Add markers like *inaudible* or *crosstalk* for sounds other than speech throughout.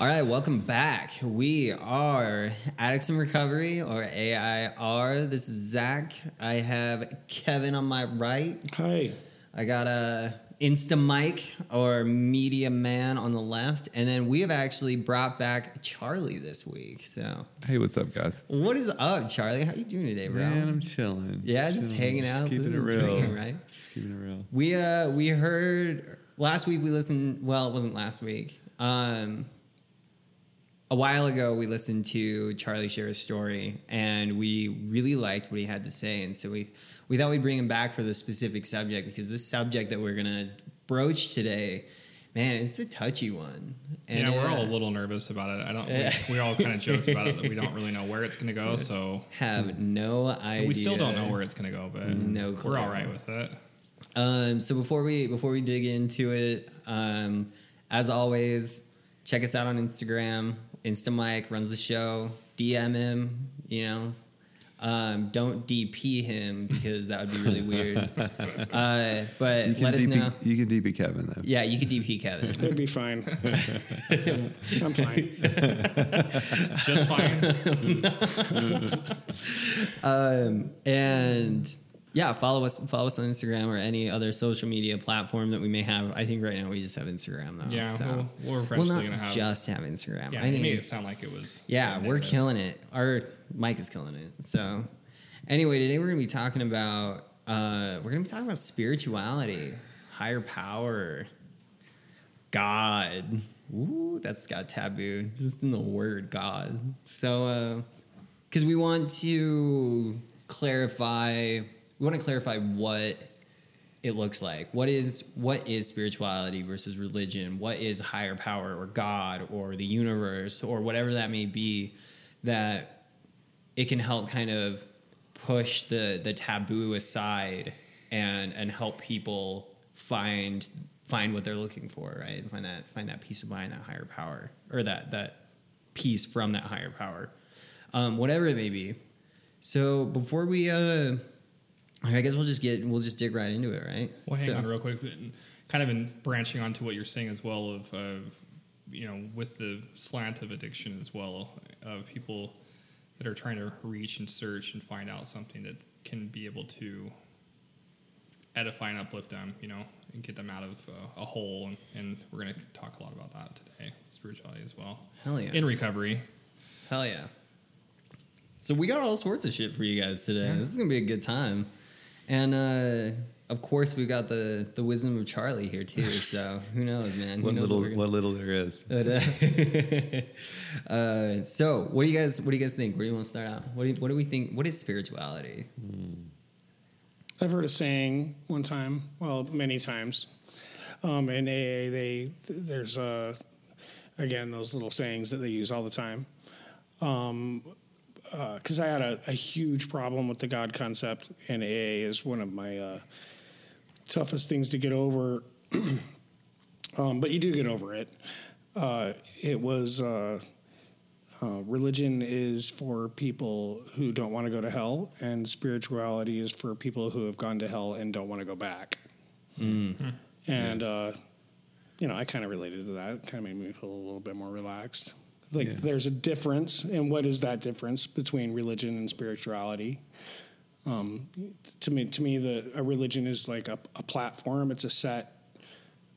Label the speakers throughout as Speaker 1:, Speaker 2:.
Speaker 1: All right, welcome back. We are Addicts in Recovery or AIR. This is Zach. I have Kevin on my right.
Speaker 2: Hi.
Speaker 1: I got a Insta Mike or Media Man on the left, and then we have actually brought back Charlie this week. So,
Speaker 3: Hey, what's up, guys?
Speaker 1: what is up, Charlie? How you doing today, bro?
Speaker 3: Man, I'm chilling.
Speaker 1: Yeah, just
Speaker 3: Chilling.
Speaker 1: hanging out, just
Speaker 3: keeping it
Speaker 1: drinking,
Speaker 3: real,
Speaker 1: right?
Speaker 3: Just keeping it real.
Speaker 1: We uh we heard last week we listened well it wasn't last week. Um a while ago we listened to Charlie share a story and we really liked what he had to say and so we we thought we'd bring him back for the specific subject because this subject that we're gonna broach today, man, it's a touchy one. And
Speaker 4: yeah, we're
Speaker 1: uh,
Speaker 4: all a little nervous about it. I don't.
Speaker 1: Yeah.
Speaker 4: We, we all kind of joked about it that we don't really know where it's going to go. *laughs* So
Speaker 1: have no idea.
Speaker 4: we still don't know where it's going to go, but
Speaker 1: No clue.
Speaker 4: we're all right with it.
Speaker 1: Um, so before we before we dig into it, um, as always, check us out on Instagram. Instamike runs the show. DM him. You know, um, don't DP him because that would be really weird. *laughs* Uh, but
Speaker 3: You can
Speaker 1: let us know.
Speaker 3: You can DP Kevin though.
Speaker 1: Yeah, you can DP Kevin. *laughs*
Speaker 2: It'd be fine. *laughs* I'm fine.
Speaker 4: Just fine.
Speaker 1: um, and yeah, follow us follow us on Instagram or any other social media platform that we may have. I think right now we just have Instagram though.
Speaker 4: Yeah,
Speaker 1: so.
Speaker 4: we'll- we're
Speaker 1: Well,
Speaker 4: eventually going to have.
Speaker 1: just have Instagram.
Speaker 4: yeah,
Speaker 1: I
Speaker 4: it
Speaker 1: mean,
Speaker 4: made it sound like it was.
Speaker 1: Yeah, we're
Speaker 4: negative.
Speaker 1: killing it. Our Mike is killing it. So, anyway, today we're gonna be talking about uh, we're gonna be talking about spirituality, higher power, God. Ooh, that's got taboo just in the word God. So, because we want to clarify, we want to clarify what it looks like. What is what is spirituality versus religion? What is higher power or God or the universe or whatever that may be that it can help kind of push the the taboo aside and and help people find find what they're looking for, right? Find that find that peace of mind, that higher power or that that peace from that higher power. Um, whatever it may be. So before we uh I guess we'll just get we'll just dig right into it, right?
Speaker 4: Well, hang
Speaker 1: So-
Speaker 4: on real quick. Kind of in branching onto what you're saying as well of, of you know, with the slant of addiction as well of people that are trying to reach and search and find out something that can be able to edify and uplift them, you know, and get them out of uh, a hole. And, and we're going to talk a lot about that today, spirituality as well.
Speaker 1: Hell yeah.
Speaker 4: In recovery.
Speaker 1: Hell yeah. So we got all sorts of shit for you guys today.
Speaker 4: Yeah.
Speaker 1: This is gonna be a good time. And uh of course we've got the the wisdom of Charlie here too. So *laughs* who knows, man? Who
Speaker 3: What
Speaker 1: knows
Speaker 3: little,
Speaker 1: we're
Speaker 3: what little there is.
Speaker 1: But, uh, *laughs* uh, so what do you guys what do you guys think? Where do you want to start out? What do, you, what do we think? What is spirituality?
Speaker 2: I've heard a saying one time, well, many times. Um, in AA, they there's uh, again those little sayings that they use all the time. Because I had a, a huge problem with the God concept, and AA is one of my uh, toughest things to get over. *clears throat* um, but you do get over it. Uh, it was. Uh, uh, religion is for people who don't want to go to hell, and spirituality is for people who have gone to hell and don't want to go back. And uh, you know, I kind of related to that. It kind of made me feel a little bit more relaxed. Like
Speaker 3: Yeah.
Speaker 2: there's a difference, and what is that difference between religion and spirituality? Um, to me, to me, the a religion is like a, a platform. It's a set,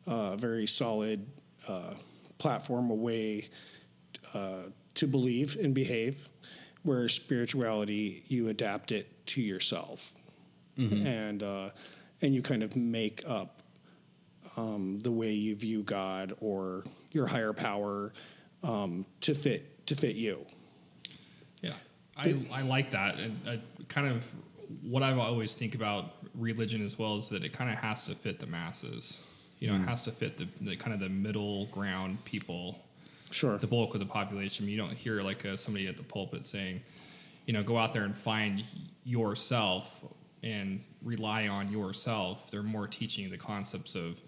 Speaker 2: uh, very solid uh, platform, a way uh, to believe and behave. Where spirituality, you adapt it to yourself, and uh, and you kind of make up um, the way you view God or your higher power um, to fit to fit you.
Speaker 4: Yeah, I, I like that, and uh, kind of what I've always think about religion as well is that it kind of has to fit the masses. You know, it has to fit the, the kind of the middle ground people,
Speaker 2: Sure.
Speaker 4: the bulk of the population. You don't hear like uh, somebody at the pulpit saying, you know, go out there and find yourself and rely on yourself. They're more teaching the concepts of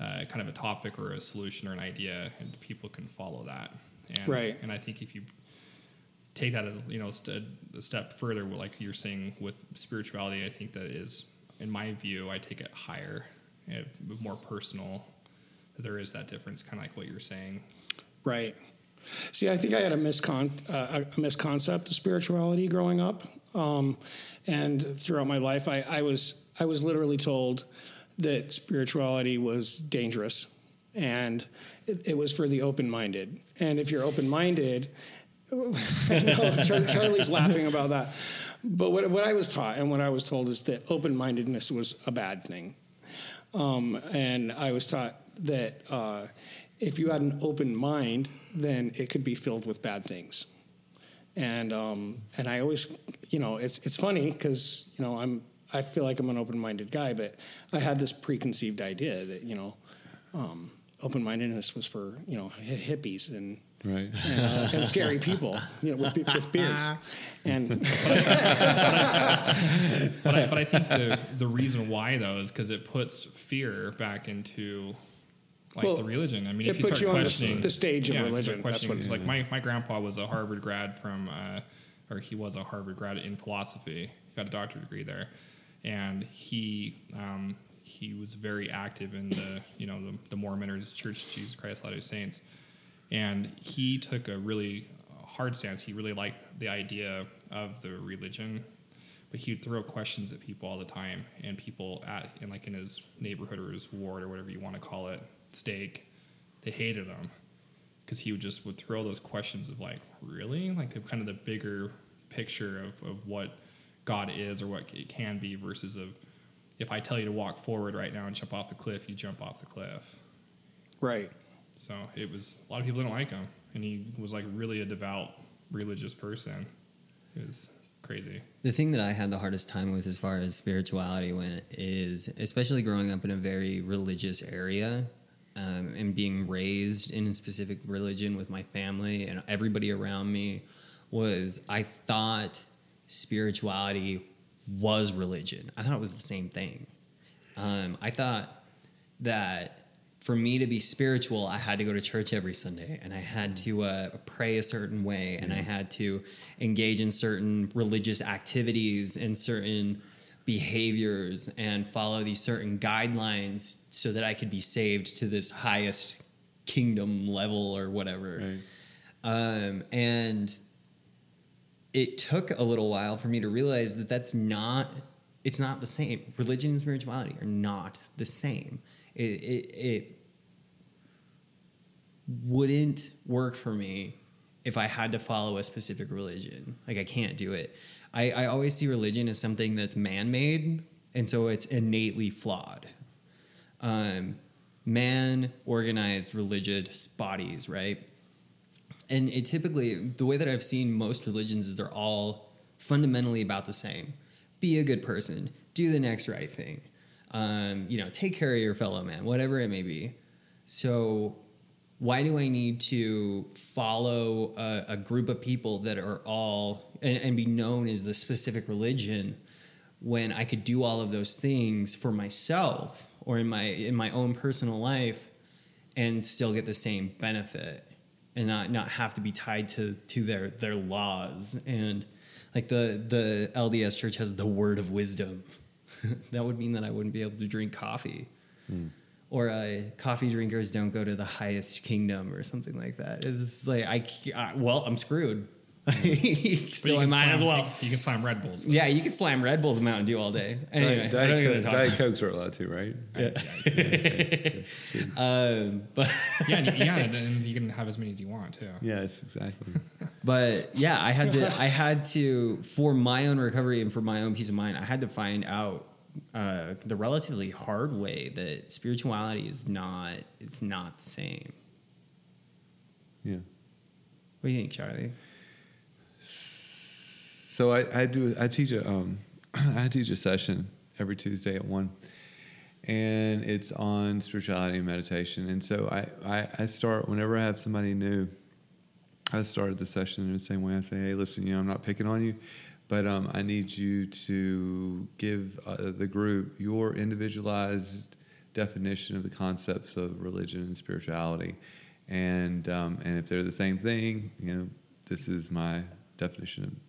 Speaker 4: uh, kind of a topic or a solution or an idea, and people can follow that. And,
Speaker 2: Right.
Speaker 4: And I think if you take that, a, you know, st- a step further, like you're saying with spirituality, I think that is, in my view, I take it higher, more personal. There is that difference, kind of like what you're saying.
Speaker 2: Right. See, I think I had a, miscon- uh, a misconcept of spirituality growing up, um, and throughout my life, I, I was I was literally told that spirituality was dangerous, and it, it was for the open-minded. And if you're open-minded, *laughs* Charlie's laughing about that. But what, what I was taught and what I was told is that open-mindedness was a bad thing, um, and I was taught that. Uh, if you had an open mind, then it could be filled with bad things. And um, and I always, you know, it's it's funny because you know I'm I feel like I'm an open minded guy, but I had this preconceived idea that you know, um, open mindedness was for you know hippies and.
Speaker 3: Right.
Speaker 2: And, uh, and scary people, you know, with, be- with beards, *laughs* and *laughs*
Speaker 4: But I, but I think the the reason why though is because it puts fear back into like
Speaker 2: Well,
Speaker 4: the religion. I mean,
Speaker 2: it
Speaker 4: if you
Speaker 2: puts
Speaker 4: start
Speaker 2: you on the
Speaker 4: questioning
Speaker 2: the stage of
Speaker 4: yeah,
Speaker 2: religion.
Speaker 4: start
Speaker 2: That's what-
Speaker 4: it's like my my grandpa was a Harvard grad from, uh, or he was a Harvard grad in philosophy. He Got a doctorate degree there, and he um, he was very active in the you know the, the Mormon or the Church of Jesus Christ Latter-day Saints, and he took a really hard stance. He really liked the idea of the religion but he would throw questions at people all the time and people at in like in his neighborhood or his ward or whatever you want to call it stake they hated him. Because he would just would throw those questions of like really? Like kind of the bigger picture of, of what god is or what it can be versus of if i tell you to walk forward right now and jump off the cliff you jump off the cliff.
Speaker 2: Right,
Speaker 4: so it was a lot of people didn't like him and he was like really a devout religious person. It was crazy.
Speaker 1: The thing that I had the hardest time with as far as spirituality went is, especially growing up in a very religious area um, and being raised in a specific religion with my family and everybody around me, was I thought spirituality was religion. I thought it was the same thing. Um, I thought that for me to be spiritual, I had to go to church every Sunday and I had to uh, pray a certain way and I had to engage in certain religious activities and certain behaviors and follow these certain guidelines so that I could be saved to this highest kingdom level or whatever.
Speaker 3: Right.
Speaker 1: Um, and it took a little while for me to realize that that's not it's not the same. Religion and spirituality are not the same. It, it, it wouldn't work for me if i had to follow a specific religion. Like i can't do it. I, I always see religion as something that's man-made and so it's innately flawed. Um, man organized religious bodies right and it typically the way that i've seen most religions is they're all fundamentally about the same. Be a good person. Do the next right thing. Um, you know take care of your fellow man whatever it may be. So why do i need to follow a, a group of people that are all and, and be known as the specific religion when i could do all of those things for myself or in my in my own personal life and still get the same benefit and not not have to be tied to to their their laws. And like the the LDS church has the word of wisdom. *laughs* That would mean that I wouldn't be able to drink coffee. Or uh, coffee drinkers don't go to the highest kingdom or something like that. It's like I well I'm screwed so
Speaker 4: you
Speaker 1: I
Speaker 4: can
Speaker 1: might as
Speaker 4: slam-
Speaker 1: well
Speaker 4: You can slam Red Bulls.
Speaker 1: yeah you could slam Red Bulls and Mountain Dew all day anyway
Speaker 3: Diet,
Speaker 1: I don't
Speaker 3: Diet,
Speaker 1: even
Speaker 3: Coke,
Speaker 1: talk
Speaker 3: Diet Cokes are allowed to, right? *laughs*
Speaker 1: um, but
Speaker 4: yeah, and, yeah, and then you can have as many as you want too.
Speaker 3: Yes, exactly. *laughs*
Speaker 1: but yeah i had to i had to for my own recovery and for my own peace of mind i had to find out uh, the relatively hard way that spirituality is not it's not the same
Speaker 3: Yeah.
Speaker 1: what do you think charlie
Speaker 3: So I, I do I teach a um, *clears throat* I teach a session every Tuesday at one, and it's on spirituality and meditation. And so I, I, I start whenever I have somebody new. I started the session in the same way. I say, hey, listen, you know, I'm not picking on you, but um, I need you to give uh, the group your individualized definition of the concepts of religion and spirituality, and um, and if they're the same thing, you know, this is my definition of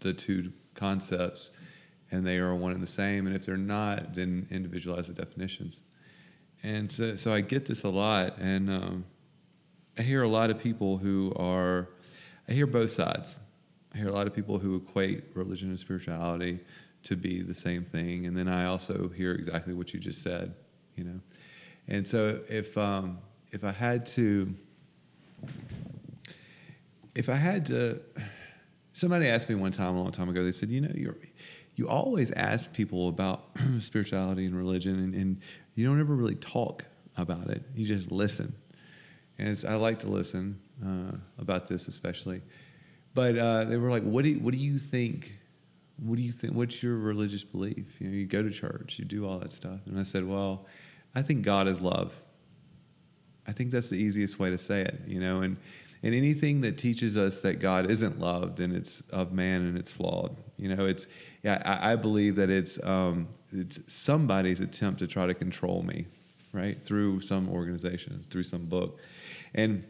Speaker 3: the two concepts and they are one and the same. And if they're not, then individualize the definitions. And so, so I get this a lot. And um, I hear a lot of people who are, I hear both sides. I hear a lot of people who equate religion and spirituality to be the same thing, and then I also hear exactly what you just said, you know. And so if um, if I had to, if I had to, somebody asked me one time a long time ago. They said, you know, you're you always ask people about *clears throat* spirituality and religion, and, and, you don't ever really talk about it. You just listen. And I like to listen uh, about this, especially. But uh, they were like, "What do you, what do you think? What do you think? What's your religious belief? You know, you go to church, you do all that stuff." And I said, "Well, I think God is love. I think that's the easiest way to say it. You know, and and anything that teaches us that God isn't loved and it's of man and it's flawed. You know, it's yeah, I, I believe that it's um, it's somebody's attempt to try to control me, right, through some organization, through some book, and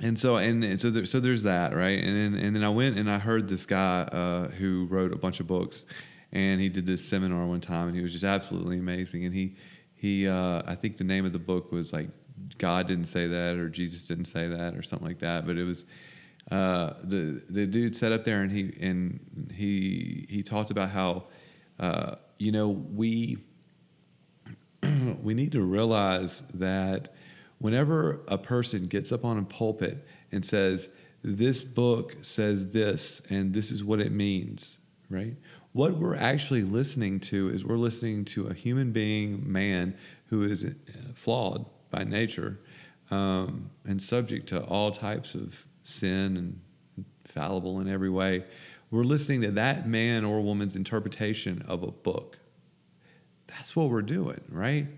Speaker 3: and so and, and so there, so there's that right, and then and then I went and I heard this guy uh, who wrote a bunch of books, and he did this seminar one time, and he was just absolutely amazing, and he he uh, I think the name of the book was like God didn't say that or Jesus didn't say that or something like that, but it was uh, the the dude sat up there and he and he he talked about how uh, you know we *clears throat* we need to realize that whenever a person gets up on a pulpit and says this book says this and this is what it means right? What we're actually listening to is we're listening to a human being man who is uh, flawed by nature um, and subject to all types of sin and fallible in every way. We're listening to that man or woman's interpretation of a book. That's what we're doing, right?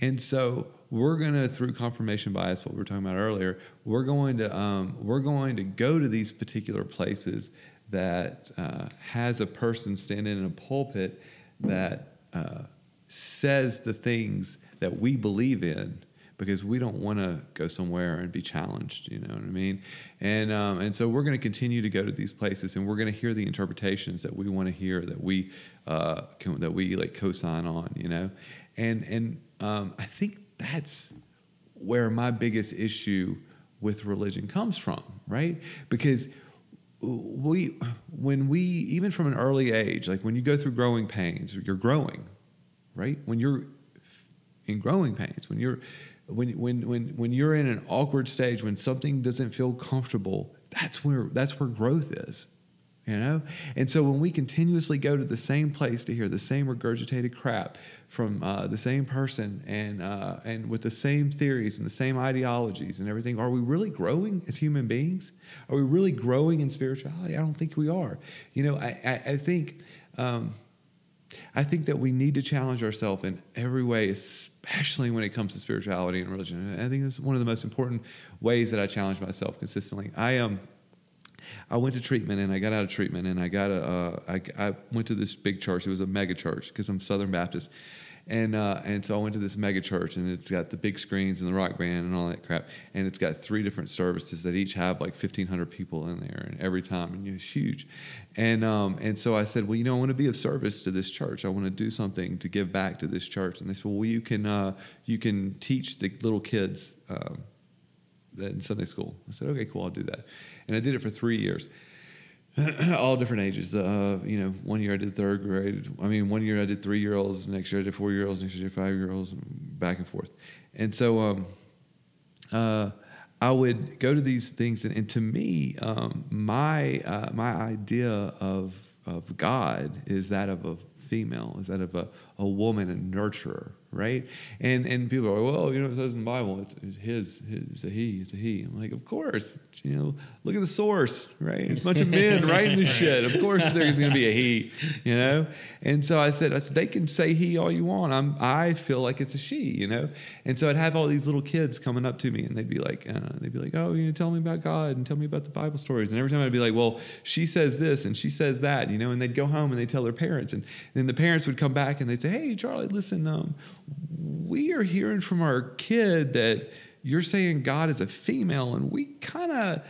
Speaker 3: And so we're going to, through confirmation bias, what we were talking about earlier, we're going to um, we're going to go to these particular places that uh, has a person standing in a pulpit that uh, says the things that we believe in because we don't want to go somewhere and be challenged. You know what I mean? And um, and so we're going to continue to go to these places, and we're going to hear the interpretations that we want to hear, that we uh, can, that we like co-sign on. You know, and and um, I think that's where my biggest issue with religion comes from, right? Because we when we even from an early age like when you go through growing pains you're growing right when you're in growing pains when you're when when when when you're in an awkward stage when something doesn't feel comfortable that's where that's where growth is you know? And so when we continuously go to the same place to hear the same regurgitated crap from uh, the same person and uh, and with the same theories and the same ideologies and everything are we really growing as human beings? Are we really growing in spirituality? I don't think we are. You know i i, I think um, I think that we need to challenge ourselves in every way, especially when it comes to spirituality and religion. I think this is one of the most important ways that I challenge myself consistently. I um, I went to treatment and I got out of treatment and I got a, uh, I, I went to this big church. It was a mega church because I'm Southern Baptist. And uh, and so I went to this mega church, and it's got the big screens and the rock band and all that crap, and it's got three different services that each have like fifteen hundred people in there, and every time, and it's huge. And um, and so I said, well, you know, I want to be of service to this church. I want to do something to give back to this church. And they said, well, you can uh, you can teach the little kids uh, in Sunday school. I said, okay, cool, I'll do that. And I did it for three years. *clears throat* all different ages. Uh, you know, one year I did third grade. I mean, one year I did three year olds. Next year I did four year olds. Next year five year olds. Back and forth. And so um, uh, I would go to these things, and, and to me, um, my uh, my idea of of God is that of a female, is that of a, a woman, a nurturer, right? And and people are like, well, you know, it says in the Bible, it's, it's his, his, it's a he, it's a he. I'm like, of course, you know, look at the source, right? It's a bunch of men *laughs* writing this shit. Of course, there's going to be a he, you know. And so I said, I said they can say he all you want. I'm, I feel like it's a she, you know. And so I'd have all these little kids coming up to me, and they'd be like, uh, they'd be like, oh, you know, tell me about God and tell me about the Bible stories. And every time I'd be like, well, she says this and she says that, you know. And they'd go home and they'd tell their parents, and then the parents would come back and they'd say, hey, Charlie, listen, um, we are hearing from our kid that you're saying God is a female, and we kind of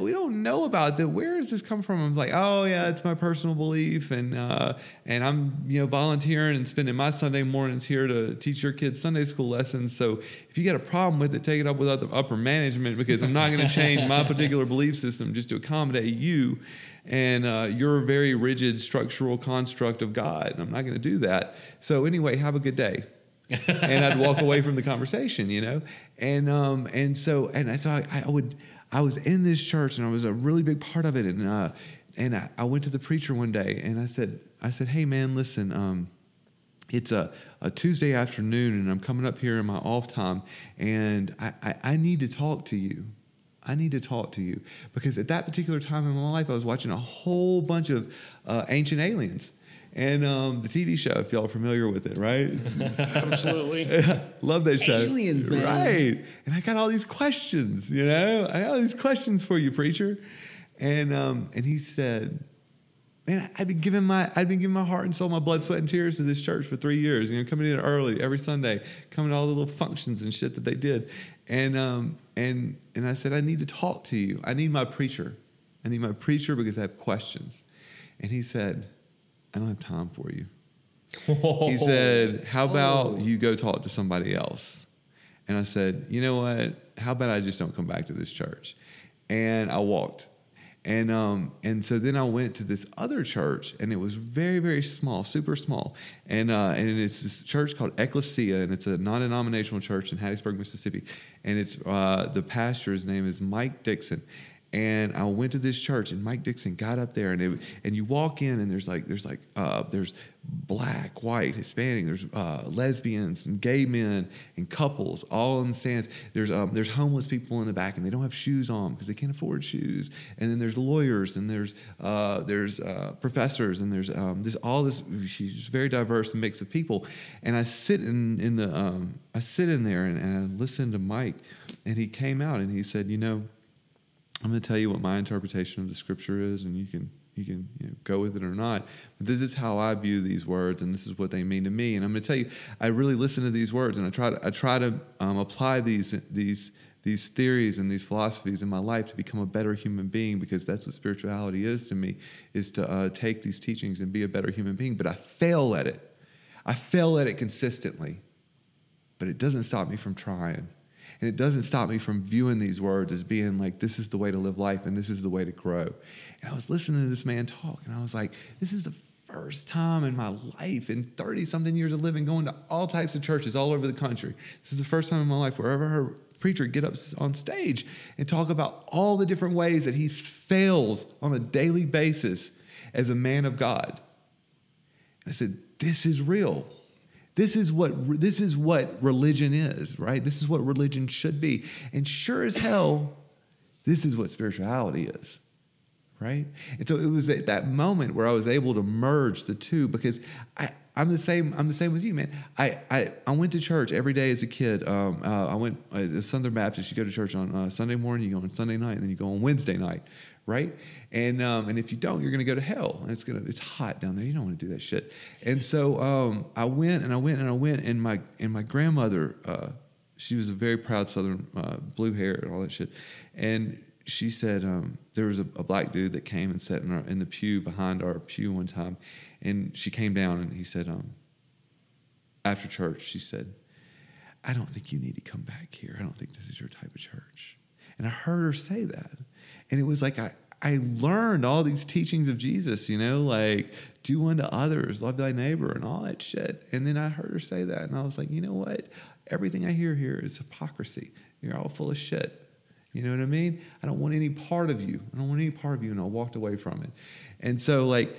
Speaker 3: we don't know about that. Where does this come from? I'm like, oh yeah, it's my personal belief, and uh, and I'm you know volunteering and spending my Sunday mornings here to teach your kids Sunday school lessons. So if you got a problem with it, take it up with other upper management because I'm not going to change my *laughs* particular belief system just to accommodate you and uh, your very rigid structural construct of God. And I'm not going to do that. So anyway, have a good day. *laughs* and I'd walk away from the conversation, you know, and um, and so and I so I, I would I was in this church and I was a really big part of it, and uh, and I, I went to the preacher one day and I said I said, hey man, listen, um, it's a, a Tuesday afternoon and I'm coming up here in my off time and I, I, I need to talk to you. I need to talk to you because at that particular time in my life, I was watching a whole bunch of uh, ancient aliens and um, the TV show, if y'all are familiar with it, right? *laughs*
Speaker 2: Absolutely. *laughs*
Speaker 3: Love that
Speaker 1: It's
Speaker 3: show.
Speaker 1: aliens, man.
Speaker 3: Right. And I got all these questions, you know? I got all these questions for you, preacher. And um, and he said, Man, I've been giving my I've been giving my heart and soul, my blood, sweat, and tears to this church for three years. You know, coming in early every Sunday, coming to all the little functions and shit that they did. And um and and I said, I need to talk to you. I need my preacher. I need my preacher because I have questions. And he said, I don't have time for you. He said, How about
Speaker 1: Oh.
Speaker 3: you go talk to somebody else? And I said, You know what? How about I just don't come back to this church? And I walked. And um, and so then I went to this other church, and it was very, very small, super small. And uh, and it's this church called Ecclesia, and it's a non-denominational church in Hattiesburg, Mississippi. And it's uh, the pastor's name is Mike Dixon. And I went to this church, and Mike Dixon got up there, and it, and you walk in, and there's like there's like uh, there's black, white, Hispanic, there's uh, lesbians and gay men and couples all in the stands. There's um, there's homeless people in the back, and they don't have shoes on because they can't afford shoes. And then there's lawyers, and there's uh, there's uh, professors, and there's um, there's all this she's very diverse mix of people. And I sit in in the um, I sit in there and, and I listen to Mike, and he came out and he said, you know. I'm going to tell you what my interpretation of the scripture is, and you can you can you know, go with it or not. But this is how I view these words, and this is what they mean to me. And I'm going to tell you, I really listen to these words, and I try to I try to um, apply these these these theories and these philosophies in my life to become a better human being because that's what spirituality is to me is to uh, take these teachings and be a better human being but i fail at it i fail at it consistently but it doesn't stop me from trying and it doesn't stop me from viewing these words as being like, this is the way to live life and this is the way to grow. And I was listening to this man talk and I was like, this is the first time in my life in 30 something years of living, going to all types of churches all over the country. This is the first time in my life where I ever heard a preacher get up on stage and talk about all the different ways that he fails on a daily basis as a man of God. I said, this is real. This is what this is what religion is, right? This is what religion should be. And sure as hell, this is what spirituality is. Right? And so it was at that moment where I was able to merge the two because I, I'm the same. I'm the same with you, man. I, I, I went to church every day as a kid. Um, uh, I went as Southern Baptist. You go to church on uh, Sunday morning, you go on Sunday night, and then you go on Wednesday night, right? And um, and if you don't, you're going to go to hell. And it's gonna it's hot down there. You don't want to do that shit. And so um, I went and I went and I went and my and my grandmother, uh, she was a very proud Southern, uh, blue hair and all that shit, and she said um, there was a, a, black dude that came and sat in, our, in the pew behind our pew one time, and she came down and he said, um, after church, she said, I don't think you need to come back here. I don't think this is your type of church. And I heard her say that. And it was like I, I learned all these teachings of Jesus, you know, like do unto others, love thy neighbor, and all that shit. And then I heard her say that, and I was like, you know what? Everything I hear here is hypocrisy. You're all full of shit. You know what I mean? I don't want any part of you. I don't want any part of you. And I walked away from it. And so, like,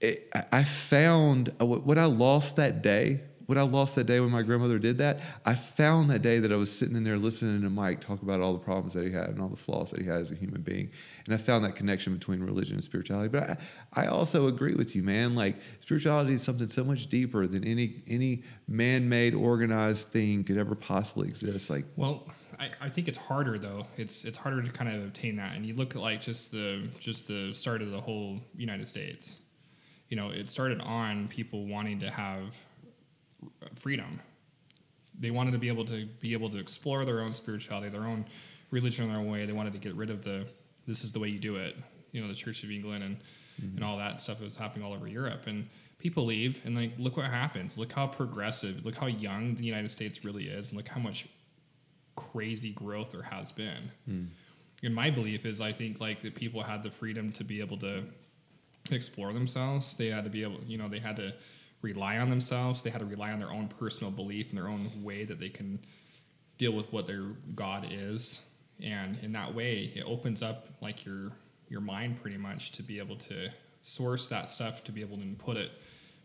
Speaker 3: it, I found uh, what I lost that day, what I lost that day when my grandmother did that, I found that day that I was sitting in there listening to Mike talk about all the problems that he had and all the flaws that he had as a human being. And I found that connection between religion and spirituality. But I, I also agree with you, man. Like spirituality is something so much deeper than any any man-made organized thing could ever possibly exist. Like
Speaker 4: Well, I, I think it's harder though. It's it's harder to kind of obtain that. And you look at like just the just the start of the whole United States. You know, it started on people wanting to have freedom. They wanted to be able to be able to explore their own spirituality, their own religion, in their own way. They wanted to get rid of the this is the way you do it. You know, the Church of England and mm-hmm. and all that stuff that was happening all over Europe and. People leave and like look what happens. Look how progressive, look how young the United States really is, and look how much crazy growth there has been. Hmm. And my belief is, I think like that people had the freedom to be able to explore themselves. They had to be able, you know, they had to rely on themselves. They had to rely on their own personal belief and their own way that they can deal with what their God is. And in that way, it opens up like your your mind pretty much to be able to source that stuff, to be able to input it,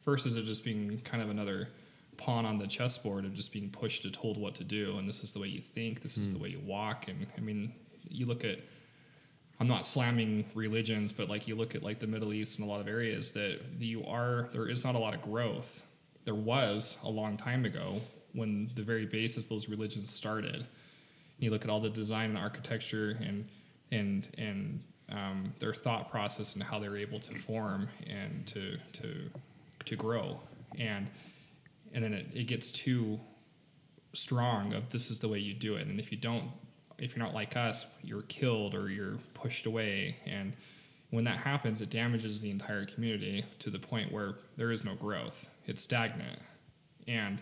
Speaker 4: versus it just being kind of another pawn on the chessboard of just being pushed and told what to do. And this is the way you think. This is the hmm. way you walk. And I mean, you look at I'm not slamming religions, but like you look at like the Middle East and a lot of areas that you are there is not a lot of growth. There was a long time ago when the very basis of those religions started. You look at all the design and architecture and and and um, their thought process and how they were able to form and to to to grow and and then it, it gets too strong of this is the way you do it and if you don't if you're not like us you're killed or you're pushed away. And when that happens it damages the entire community to the point where there is no growth. It's stagnant. And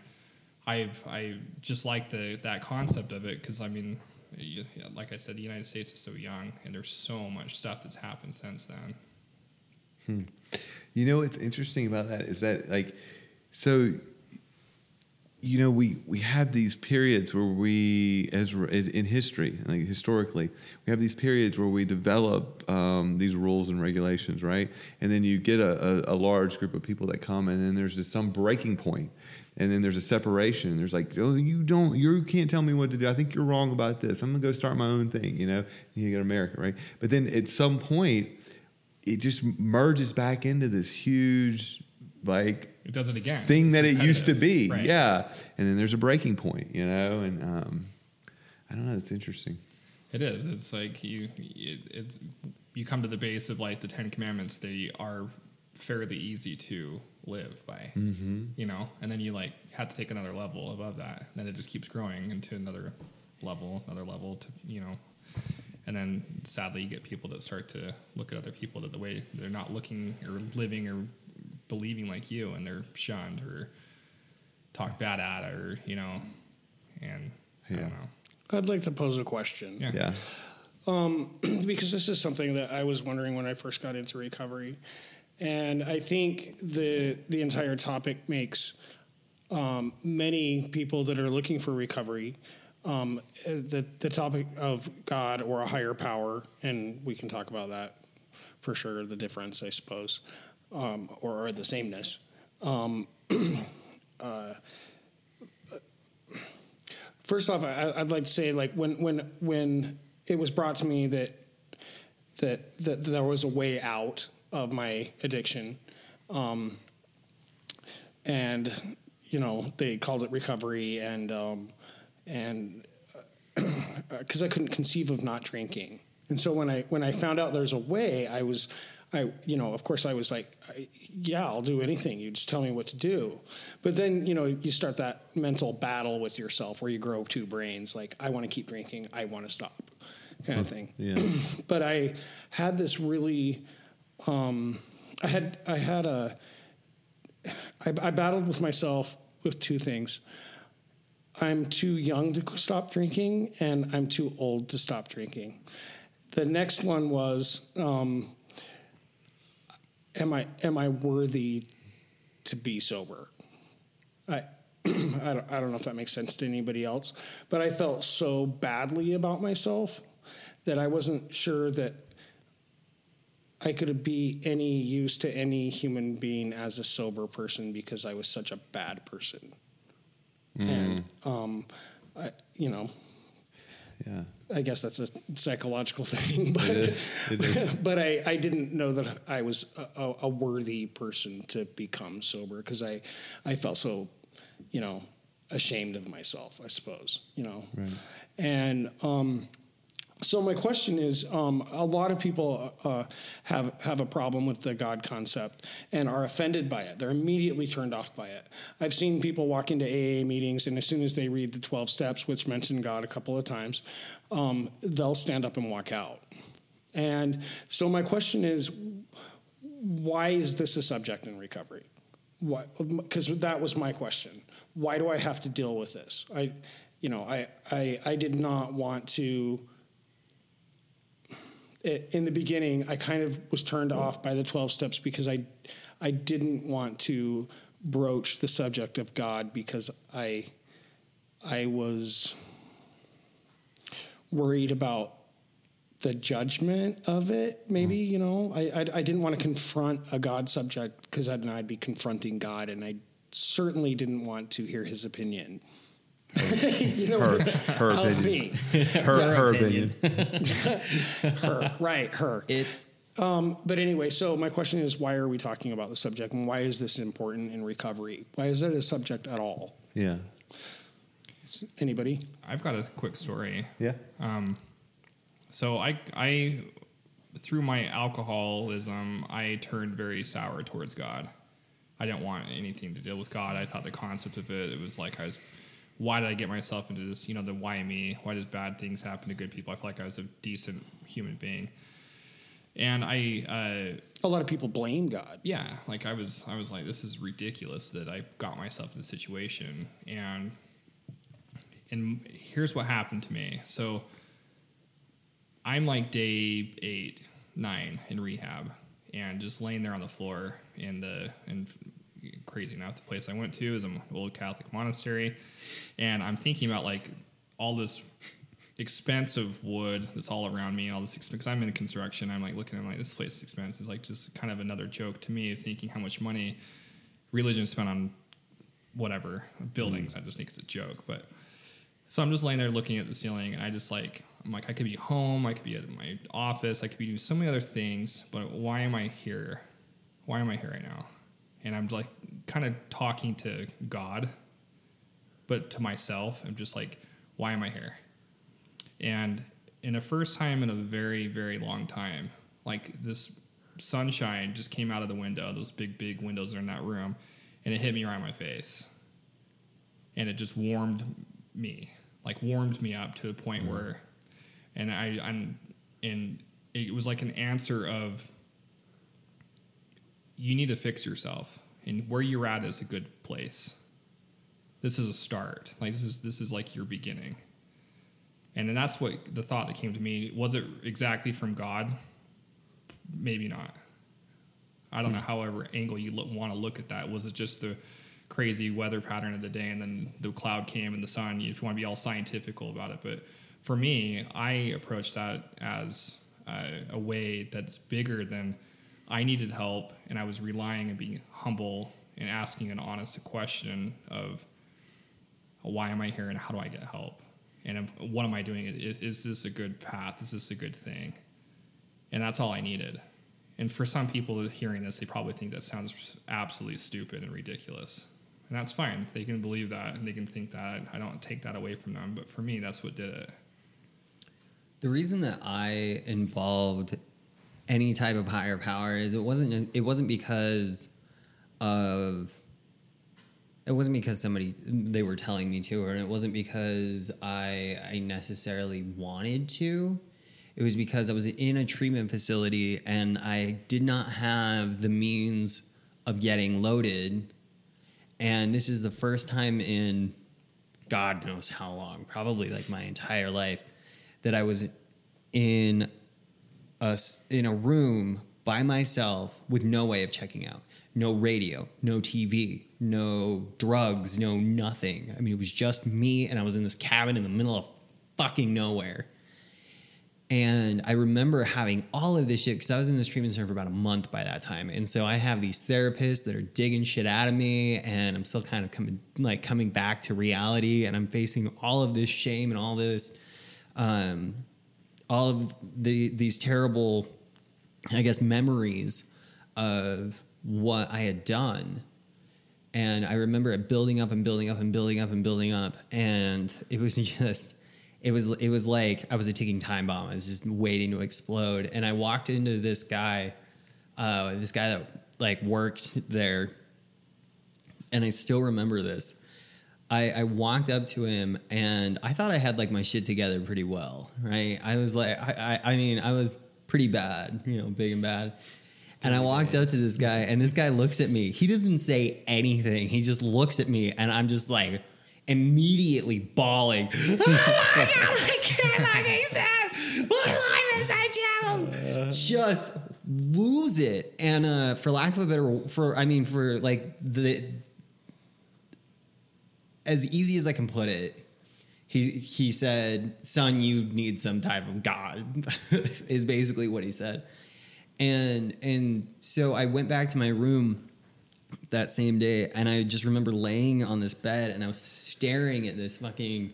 Speaker 4: i've i just like the that concept of it because i mean like i said the united states is so young and there's so much stuff that's happened since then. Hmm.
Speaker 3: You know what's interesting about that is that like so you know we we have these periods where we as in history like historically we have these periods where we develop um, these rules and regulations right? And then you get a, a, a large group of people that come and then there's just some breaking point and then there's a separation there's like oh you don't you can't tell me what to do. I think you're wrong about this. I'm gonna go start my own thing you know? You get america right? But then at some point it just merges back into this huge like
Speaker 4: it does it again
Speaker 3: thing that it used to be.
Speaker 4: Right.
Speaker 3: Yeah. And then there's a breaking point, you know, and um, I don't know, it's interesting.
Speaker 4: It is. It's like you, it, it's you come to the base of like the Ten Commandments. They are fairly easy to live by, mm-hmm. you know. And then you like have to take another level above that. Then it just keeps growing into another level, another level to you know. And then sadly, you get people that start to look at other people that the way they're not looking or living or believing like you, and they're shunned or talked bad at, or you know. And I don't know.
Speaker 2: I'd like to pose a question.
Speaker 4: Yeah.
Speaker 3: Yeah. *clears throat*
Speaker 2: because this is something that I was wondering when I first got into recovery, and I think the the entire topic makes um, many people that are looking for recovery um, the the topic of God or a higher power, and we can talk about that for sure. The difference, I suppose, um, or, or the sameness. Um, *clears throat* uh, first off, I, I'd like to say, like when when when it was brought to me that that that there was a way out of my addiction, um, and you know they called it recovery, and um, and *clears throat* because I couldn't conceive of not drinking, and so when I when I found out there's a way, I was. I, you know, of course, I was like, I, yeah, I'll do anything. You just tell me what to do. But then, you know, you start that mental battle with yourself where you grow two brains. Like, I want to keep drinking. I want to stop, kind of thing.
Speaker 3: Yeah. *clears throat*
Speaker 2: but I had this really, um, I had I had a, I, I battled with myself with two things. I'm too young to stop drinking, and I'm too old to stop drinking. The next one was, um, am I am I worthy to be sober? I. *clears throat* I don't, I don't know if that makes sense to anybody else, but I felt so badly about myself that I wasn't sure that I could be any use to any human being as a sober person because I was such a bad person. And, um, I, you know,
Speaker 3: Yeah.
Speaker 2: I guess that's a psychological *laughs* thing, but
Speaker 3: It is. It is. *laughs*
Speaker 2: but I, I didn't know that I was a, a, worthy person to become sober because I I felt so, you know, ashamed of myself. I suppose you know,
Speaker 3: Right.
Speaker 2: and um, so my question is, um, a lot of people uh, have have a problem with the God concept and are offended by it. They're immediately turned off by it. I've seen people walk into AA meetings, and as soon as they read the twelve steps, which mention God a couple of times, um, they'll stand up and walk out. And so my question is, why is this a subject in recovery? Because that was my question. Why do I have to deal with this? I, you know, I, I, I did not want to. In the beginning, I kind of was turned off by the twelve steps because I, I didn't want to broach the subject of God because I, I was worried about the judgment of it. Maybe mm. you know, I I, I didn't want to confront a God subject because then I'd be confronting God, and I certainly didn't want to hear His opinion. *laughs* you know,
Speaker 3: Her, her
Speaker 2: of
Speaker 3: opinion.
Speaker 2: me,
Speaker 3: Her,
Speaker 1: Your
Speaker 3: her
Speaker 1: opinion.
Speaker 3: opinion. *laughs*
Speaker 2: her, right, her.
Speaker 1: It's
Speaker 2: Um, but anyway, so my question is, why are we talking about the subject, and why is this important in recovery? Why is it a subject at all?
Speaker 3: Yeah.
Speaker 2: Anybody?
Speaker 4: I've got a quick story.
Speaker 3: Yeah.
Speaker 4: Um, so I, I, through my alcoholism, I turned very sour towards God. I didn't want anything to deal with God. I thought the concept of it, it was like I was, why did I get myself into this? You know, the why me? Why does bad things happen to good people? I feel like I was a decent human being, and I, uh,
Speaker 2: A lot of people blame God.
Speaker 4: yeah, like I was, I was like, this is ridiculous that I got myself in this situation, and and here's what happened to me. So I'm like day eight, nine in rehab, and just laying there on the floor in the and crazy enough, the place I went to is an old Catholic monastery, and I'm thinking about like all this expensive wood that's all around me, all this because I'm in construction. I'm like looking at like this place is expensive. It's like just kind of another joke to me, thinking how much money religion spent on whatever buildings. Mm. I just think it's a joke, but so I'm just laying there looking at the ceiling, and I just like I'm like I could be home, I could be at my office, I could be doing so many other things, but why am I here? Why am I here right now? And I'm like kind of talking to God, but to myself, I'm just like, why am I here? And in the first time in a very very long time, like this sunshine just came out of the window, those big big windows are in that room, and it hit me right in my face, and it just warmed me like warmed me up to the point mm-hmm. where and I I'm and it was like an answer of you need to fix yourself and where you're at is a good place. This is a start. Like this is this is like your beginning. And then that's what the thought that came to me was it exactly from god? Maybe not. I don't know however angle you look, want to look at that. Was it just the crazy weather pattern of the day and then the cloud came and the sun? If you want to be all scientifical about it. But for me i approached that as uh, a way that's bigger than i needed help and i was relying and being humble and asking an honest question of why am i here and how do i get help and if, what am i doing is, is this a good path is this a good thing and that's all i needed and for some people hearing this they probably think that sounds absolutely stupid and ridiculous and that's fine. They can believe that and they can think that. I don't take that away from them. But for me, that's what did it.
Speaker 1: The reason that I involved any type of higher power is it wasn't it wasn't because of it wasn't because somebody they were telling me to or it wasn't because I I necessarily wanted to. It was because I was in a treatment facility and I did not have the means of getting loaded. And this is the first time in God knows how long, probably like my entire life, that I was in a in a room by myself with no way of checking out, no radio, no TV, no drugs, no nothing. I mean, it was just me, and I was in this cabin in the middle of fucking nowhere. And I remember having all of this shit because I was in this treatment center for about a month by that time. And so I have these therapists that are digging shit out of me, and I'm still kind of coming like coming back to reality, and I'm facing all of this shame and all this, um, all of the these terrible, I guess, memories of what I had done. And I remember it building up and building up and building up and building up, and it was *laughs* just it was it was like I was a ticking time bomb. I was just waiting to explode. And I walked into this guy, uh, this guy that like worked there, and I still remember this. I, I walked up to him and I thought I had like my shit together pretty well, right? I was like, I, I, I mean, I was pretty bad, you know, big and bad. And I walked up to this guy, and this guy looks at me. He doesn't say anything. He just looks at me, and I'm just like immediately bawling. *laughs* oh my God, I can't. What life is I traveled? Just lose it. And uh, for lack of a better, for I mean, for like the as easy as I can put it, he he said, "Son, you need some type of God," *laughs* is basically what he said. And and so I went back to my room that same day, and I just remember laying on this bed, and I was staring at this fucking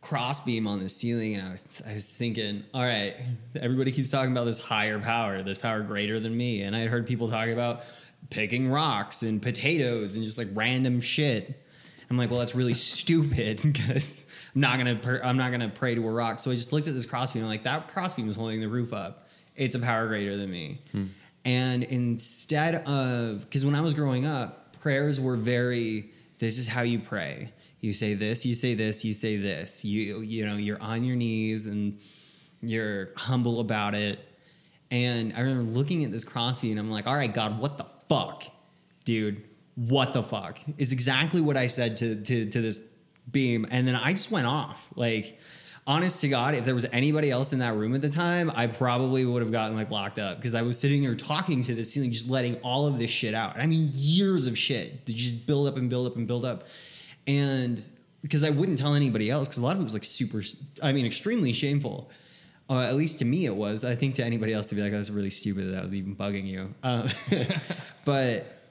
Speaker 1: crossbeam on the ceiling, and I was, I was thinking, all right, everybody keeps talking about this higher power, this power greater than me, and I had heard people talking about picking rocks and potatoes and just like random shit. I'm like, well, that's really stupid *laughs* because I'm not gonna per- I'm not gonna pray to a rock. So I just looked at this crossbeam. I'm like, that crossbeam is holding the roof up. It's a power greater than me. Hmm. And instead of because when I was growing up, prayers were very. This is how you pray. You say this. You say this. You say this. You you know you're on your knees and you're humble about it. And I remember looking at this crossbeam and I'm like, all right, God, what the fuck, dude? What the fuck is exactly what I said to to to this beam, and then I just went off. Like, honest to God, if there was anybody else in that room at the time, I probably would have gotten like locked up because I was sitting there talking to the ceiling, just letting all of this shit out. I mean, years of shit that just build up and build up and build up, and because I wouldn't tell anybody else because a lot of it was like super, I mean, extremely shameful. Uh, at least to me, it was. I think to anybody else, to be like, "That's really stupid that I was even bugging you." Uh, *laughs* but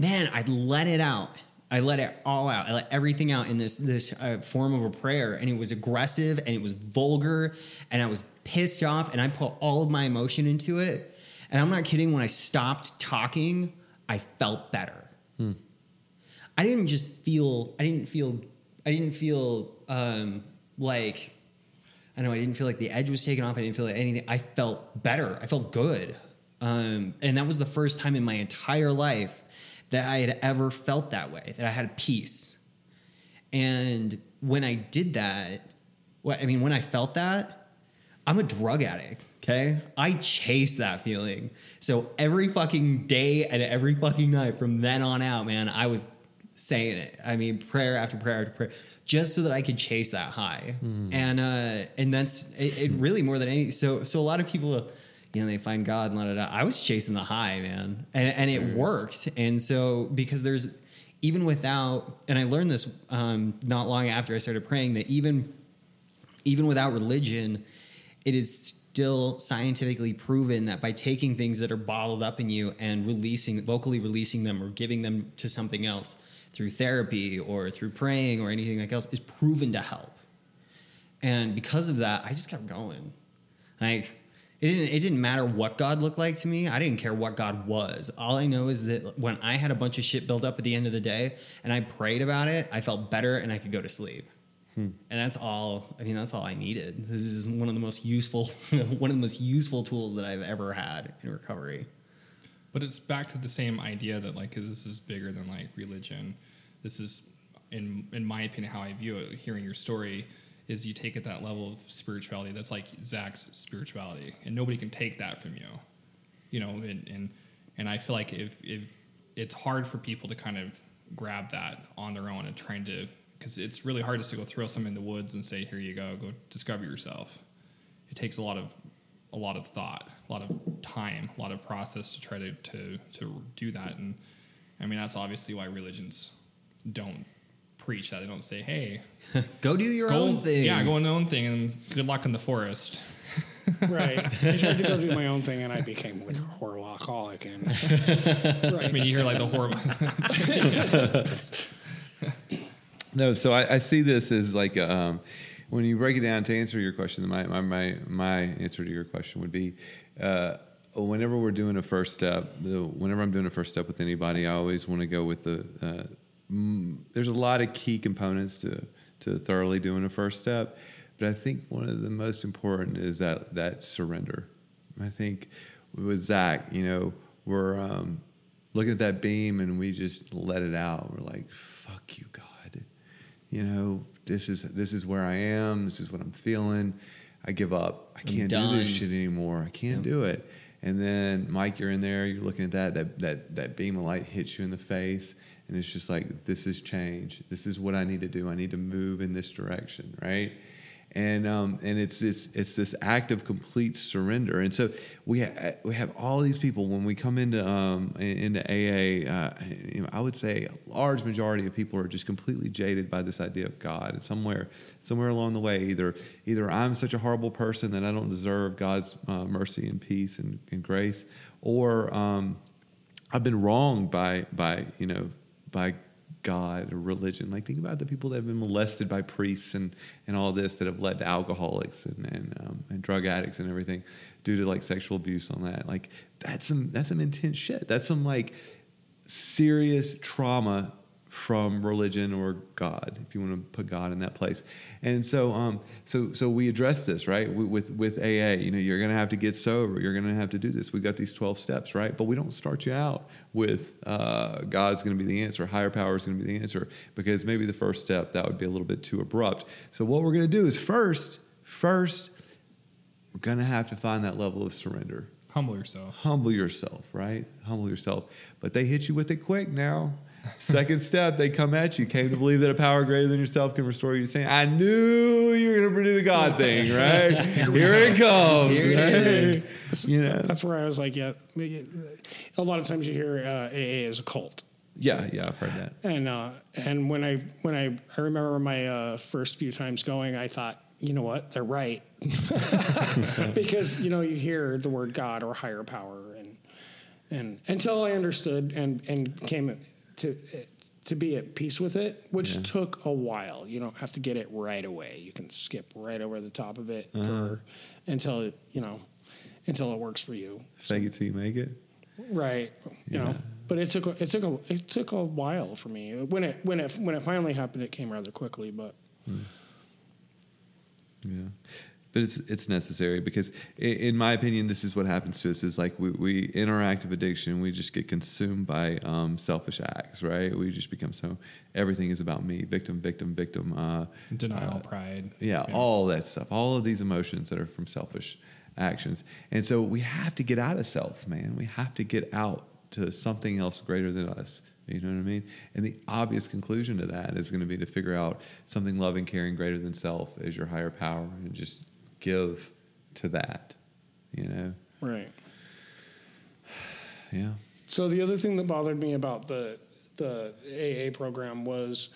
Speaker 1: man, I let it out. I let it all out. I let everything out in this this uh, form of a prayer, and it was aggressive and it was vulgar, and I was pissed off, and I put all of my emotion into it. And I'm not kidding. When I stopped talking, I felt better. I didn't just feel. I didn't feel. I didn't feel um, like. I know I didn't feel like the edge was taken off. I didn't feel like anything. I felt better. I felt good. Um, and that was the first time in my entire life that I had ever felt that way, that I had peace. And when I did that, what I mean, when I felt that, I'm a drug addict. Okay. I chase that feeling. So every fucking day and every fucking night from then on out, man, I was saying it. I mean, prayer after prayer after prayer, just so that I could chase that high. And uh, and that's it, it. Really, more than any. So so a lot of people, you know, they find God and la da da. I was chasing the high, man, and and it worked. And so because there's even without, and I learned this um, not long after I started praying that even even without religion, it is still scientifically proven that by taking things that are bottled up in you and releasing, vocally releasing them or giving them to something else through therapy or through praying or anything like else is proven to help. And because of that, I just kept going. Like, it didn't, it didn't matter what God looked like to me. I didn't care what God was. All I know is that when I had a bunch of shit built up at the end of the day and I prayed about it, I felt better and I could go to sleep. And that's all. I mean, that's all I needed. This is one of the most useful, *laughs* one of the most useful tools that I've ever had in recovery.
Speaker 4: But it's back to the same idea that like this is bigger than like religion. This is, in in my opinion, how I view it. Hearing your story is you take it that level of spirituality. That's like Zach's spirituality, and nobody can take that from you. You know, and and, and I feel like if if it's hard for people to kind of grab that on their own and trying to because it's really hard just to go throw something in the woods and say here you go go discover yourself it takes a lot of a lot of thought, a lot of time, a lot of process to try to to to do that. And I mean, that's obviously why religions don't preach that. They don't say, "Hey, *laughs*
Speaker 1: Go do your
Speaker 4: go
Speaker 1: own thing.
Speaker 4: yeah, go on your own thing, and good luck in the forest." *laughs*
Speaker 2: Right. I tried to go do my own thing, and I became like a horror alcoholic. And *laughs*
Speaker 4: I mean, you hear like the horrible.
Speaker 3: No, so I, I see this as like um, when you break it down to answer your question. My my my, my answer to your question would be. Uh, Whenever we're doing a first step, whenever I'm doing a first step with anybody, I always want to go with the. Uh, mm, there's a lot of key components to to thoroughly doing a first step, but I think one of the most important is that that surrender. I think with Zach, you know, we're um, looking at that beam and we just let it out. We're like, "Fuck you, God." you know this is this is where i am this is what i'm feeling I give up. I can't do this shit anymore. I can't
Speaker 1: Yep.
Speaker 3: do it. And then Mike, you're in there. You're looking at that. That that that beam of light hits you in the face, and it's just like this is change. This is what I need to do. I need to move in this direction, right? And um, and it's this it's this act of complete surrender. And so we ha- we have all these people when we come into um, into AA. Uh, you know, I would say a large majority of people are just completely jaded by this idea of God. And somewhere somewhere along the way, either either I'm such a horrible person that I don't deserve God's uh, mercy and peace and, and grace, or um, I've been wronged by by you know by God or religion. Like think about the people that have been molested by priests and, and all this that have led to alcoholics and and, um, and drug addicts and everything due to like sexual abuse on that. Like that's some that's some intense shit. That's some like serious trauma from religion or God, if you want to put God in that place. And so, um, so, so we address this, right? With, with AA, you know, you're going to have to get sober. You're going to have to do this. We've got these 12 steps, right? But we don't start you out with uh, God's going to be the answer, higher power is going to be the answer, because maybe the first step, that would be a little bit too abrupt. So what we're going to do is first, first, we're going to have to find that level of surrender
Speaker 4: Humble yourself.
Speaker 3: humble yourself, right? Humble yourself. But they hit you with it quick now. Second step, they come at you. Came to believe that a power greater than yourself can restore you to saying, I knew you were going to do the God thing, *laughs* right? Here it comes.
Speaker 1: Here it
Speaker 3: right?
Speaker 1: is.
Speaker 3: You know?
Speaker 2: That's where I was like, yeah. A lot of times you hear uh, AA is a cult,
Speaker 3: Yeah, yeah, I've heard that.
Speaker 2: and uh, and when I when I I remember my uh, first few times going, I thought, you know what, they're right, *laughs* because you know you hear the word God or higher power, and and until I understood and and came to to be at peace with it, which
Speaker 3: Yeah.
Speaker 2: took a while. You don't have to get it right away. You can skip right over the top of it
Speaker 3: Uh-huh.
Speaker 2: for until it, you know until it works for you.
Speaker 3: Fake it till you make it.
Speaker 2: Right. You
Speaker 3: Yeah.
Speaker 2: know, but it took a- it took a it took a while for me. When it when it when it finally happened, it came rather quickly. But
Speaker 3: Yeah. But it's it's necessary because, in my opinion, this is what happens to us. Is like we, we in our active addiction, we just get consumed by um, selfish acts, right? We just become so everything is about me, victim, victim, victim. Uh,
Speaker 4: Denial,
Speaker 3: uh,
Speaker 4: pride.
Speaker 3: yeah, all that stuff, all of these emotions that are from selfish actions. And so we have to get out of self, man. We have to get out to something else greater than us. You know what I mean? And the obvious conclusion to that is going to be to figure out something loving, caring, greater than self as your higher power and just give to that. You know?
Speaker 2: right.
Speaker 3: Yeah.
Speaker 2: So the other thing that bothered me about the the AA program was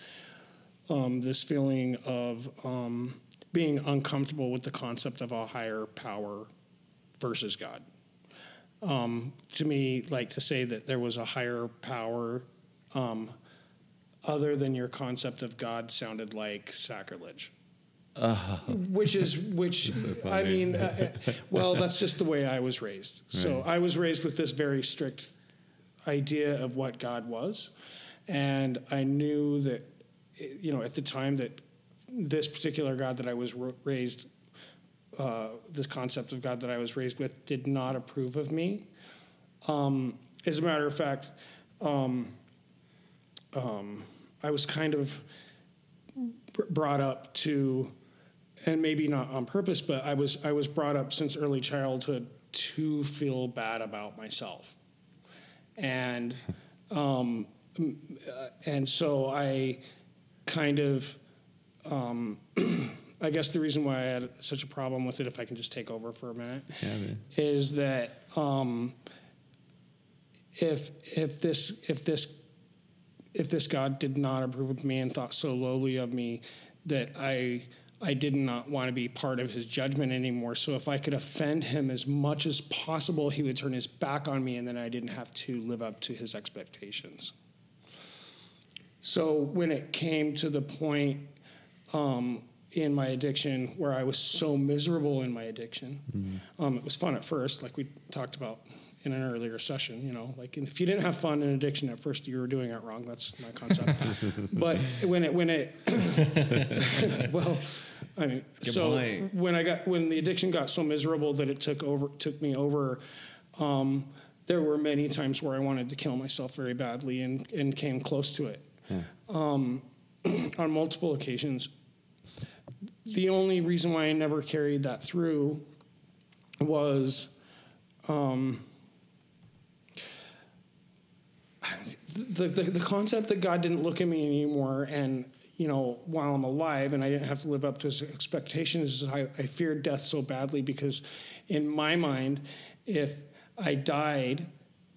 Speaker 2: um, this feeling of um, being uncomfortable with the concept of a higher power versus God. Um, to me, like to say that there was a higher power um, other than your concept of God sounded like sacrilege. *laughs* Which is which
Speaker 3: so
Speaker 2: I mean, uh, uh, well, that's just the way I was raised. So
Speaker 3: Right.
Speaker 2: I was raised with this very strict idea of what God was, and I knew that you know at the time that this particular God that I was raised, uh, this concept of God that I was raised with, did not approve of me. Um, as a matter of fact, um, um, I was kind of brought up to, and maybe not on purpose, but I was I was brought up since early childhood to feel bad about myself, and um, uh, and so I kind of. Um, *clears throat* I guess the reason why I had such a problem with it, if I can just take over for a minute,
Speaker 3: Yeah,
Speaker 2: is that um, if if this if this if this God did not approve of me and thought so lowly of me that I I did not want to be part of his judgment anymore. So if I could offend him as much as possible, he would turn his back on me and then I didn't have to live up to his expectations. So when it came to the point um, in my addiction where I was so miserable in my addiction, um, it was fun at first, like we talked about in an earlier session. You know, like if you didn't have fun in addiction at first, you were doing it wrong. That's my concept. *laughs* but when it when it *laughs* well, I mean,
Speaker 1: good
Speaker 2: so
Speaker 1: point.
Speaker 2: when I got when the addiction got so miserable that it took over took me over. Um, there were many times where I wanted to kill myself very badly and, and came close to it. Um, *clears throat* on multiple occasions. the only reason why I never carried that through was um, the, the the concept that God didn't look at me anymore, and you know, while I'm alive, and I didn't have to live up to His expectations. I, I feared death so badly because, in my mind, if I died,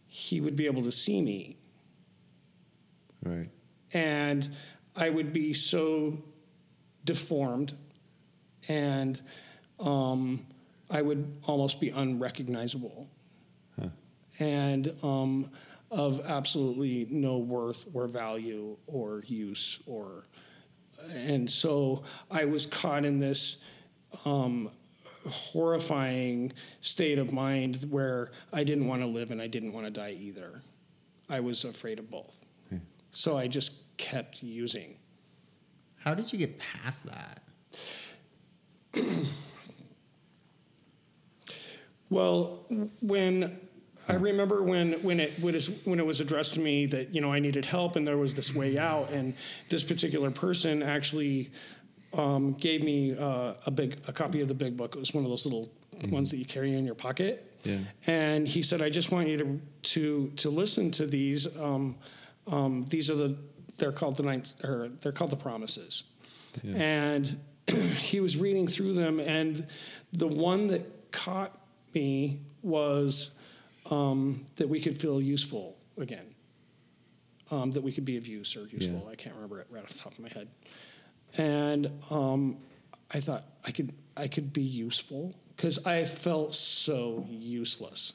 Speaker 2: He would be able to see me,
Speaker 3: Right.
Speaker 2: and I would be so deformed, and um, I would almost be unrecognizable,
Speaker 3: Huh.
Speaker 2: and um, of absolutely no worth or value or use or, and so I was caught in this. Um, horrifying state of mind where I didn't want to live and I didn't want to die either. I was afraid of both.
Speaker 3: Hmm.
Speaker 2: So I just kept using.
Speaker 1: How did you get past that? *clears throat*
Speaker 2: Well, when I remember when when it when it was, when it was addressed to me that you know I needed help and there was this way out, and this particular person actually um, gave me uh, a big a copy of the big book. It was one of those little ones that you carry in your pocket.
Speaker 3: Yeah.
Speaker 2: And he said, "I just want you to to to listen to these. Um, um, these are the they're called the ninth or they're called the promises."
Speaker 3: Yeah.
Speaker 2: And *clears throat* he was reading through them, and the one that caught me was um, that we could feel useful again, um, that we could be of use or useful.
Speaker 3: Yeah.
Speaker 2: I can't remember it right off the top of my head. And um, I thought I could I could be useful because I felt so useless.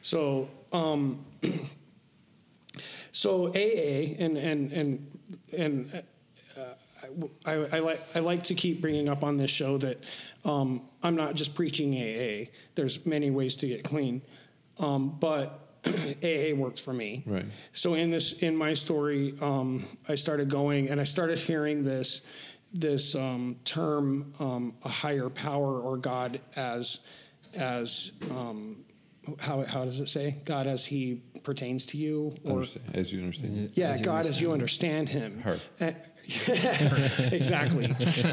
Speaker 2: So um, *clears throat* so AA and and and and uh, I, I like I like to keep bringing up on this show that um, I'm not just preaching AA. There's many ways to get clean, um, but *clears throat* AA works for me.
Speaker 3: Right.
Speaker 2: So in this in my story, um, I started going and I started hearing this this um, term um, a higher power or God as as um, how how does it say God as He pertains to you or
Speaker 3: Understand, as you understand.
Speaker 2: yeah,
Speaker 1: As you
Speaker 2: God as you
Speaker 1: understand.
Speaker 2: understand Him.
Speaker 3: Her.
Speaker 2: And- *laughs* exactly.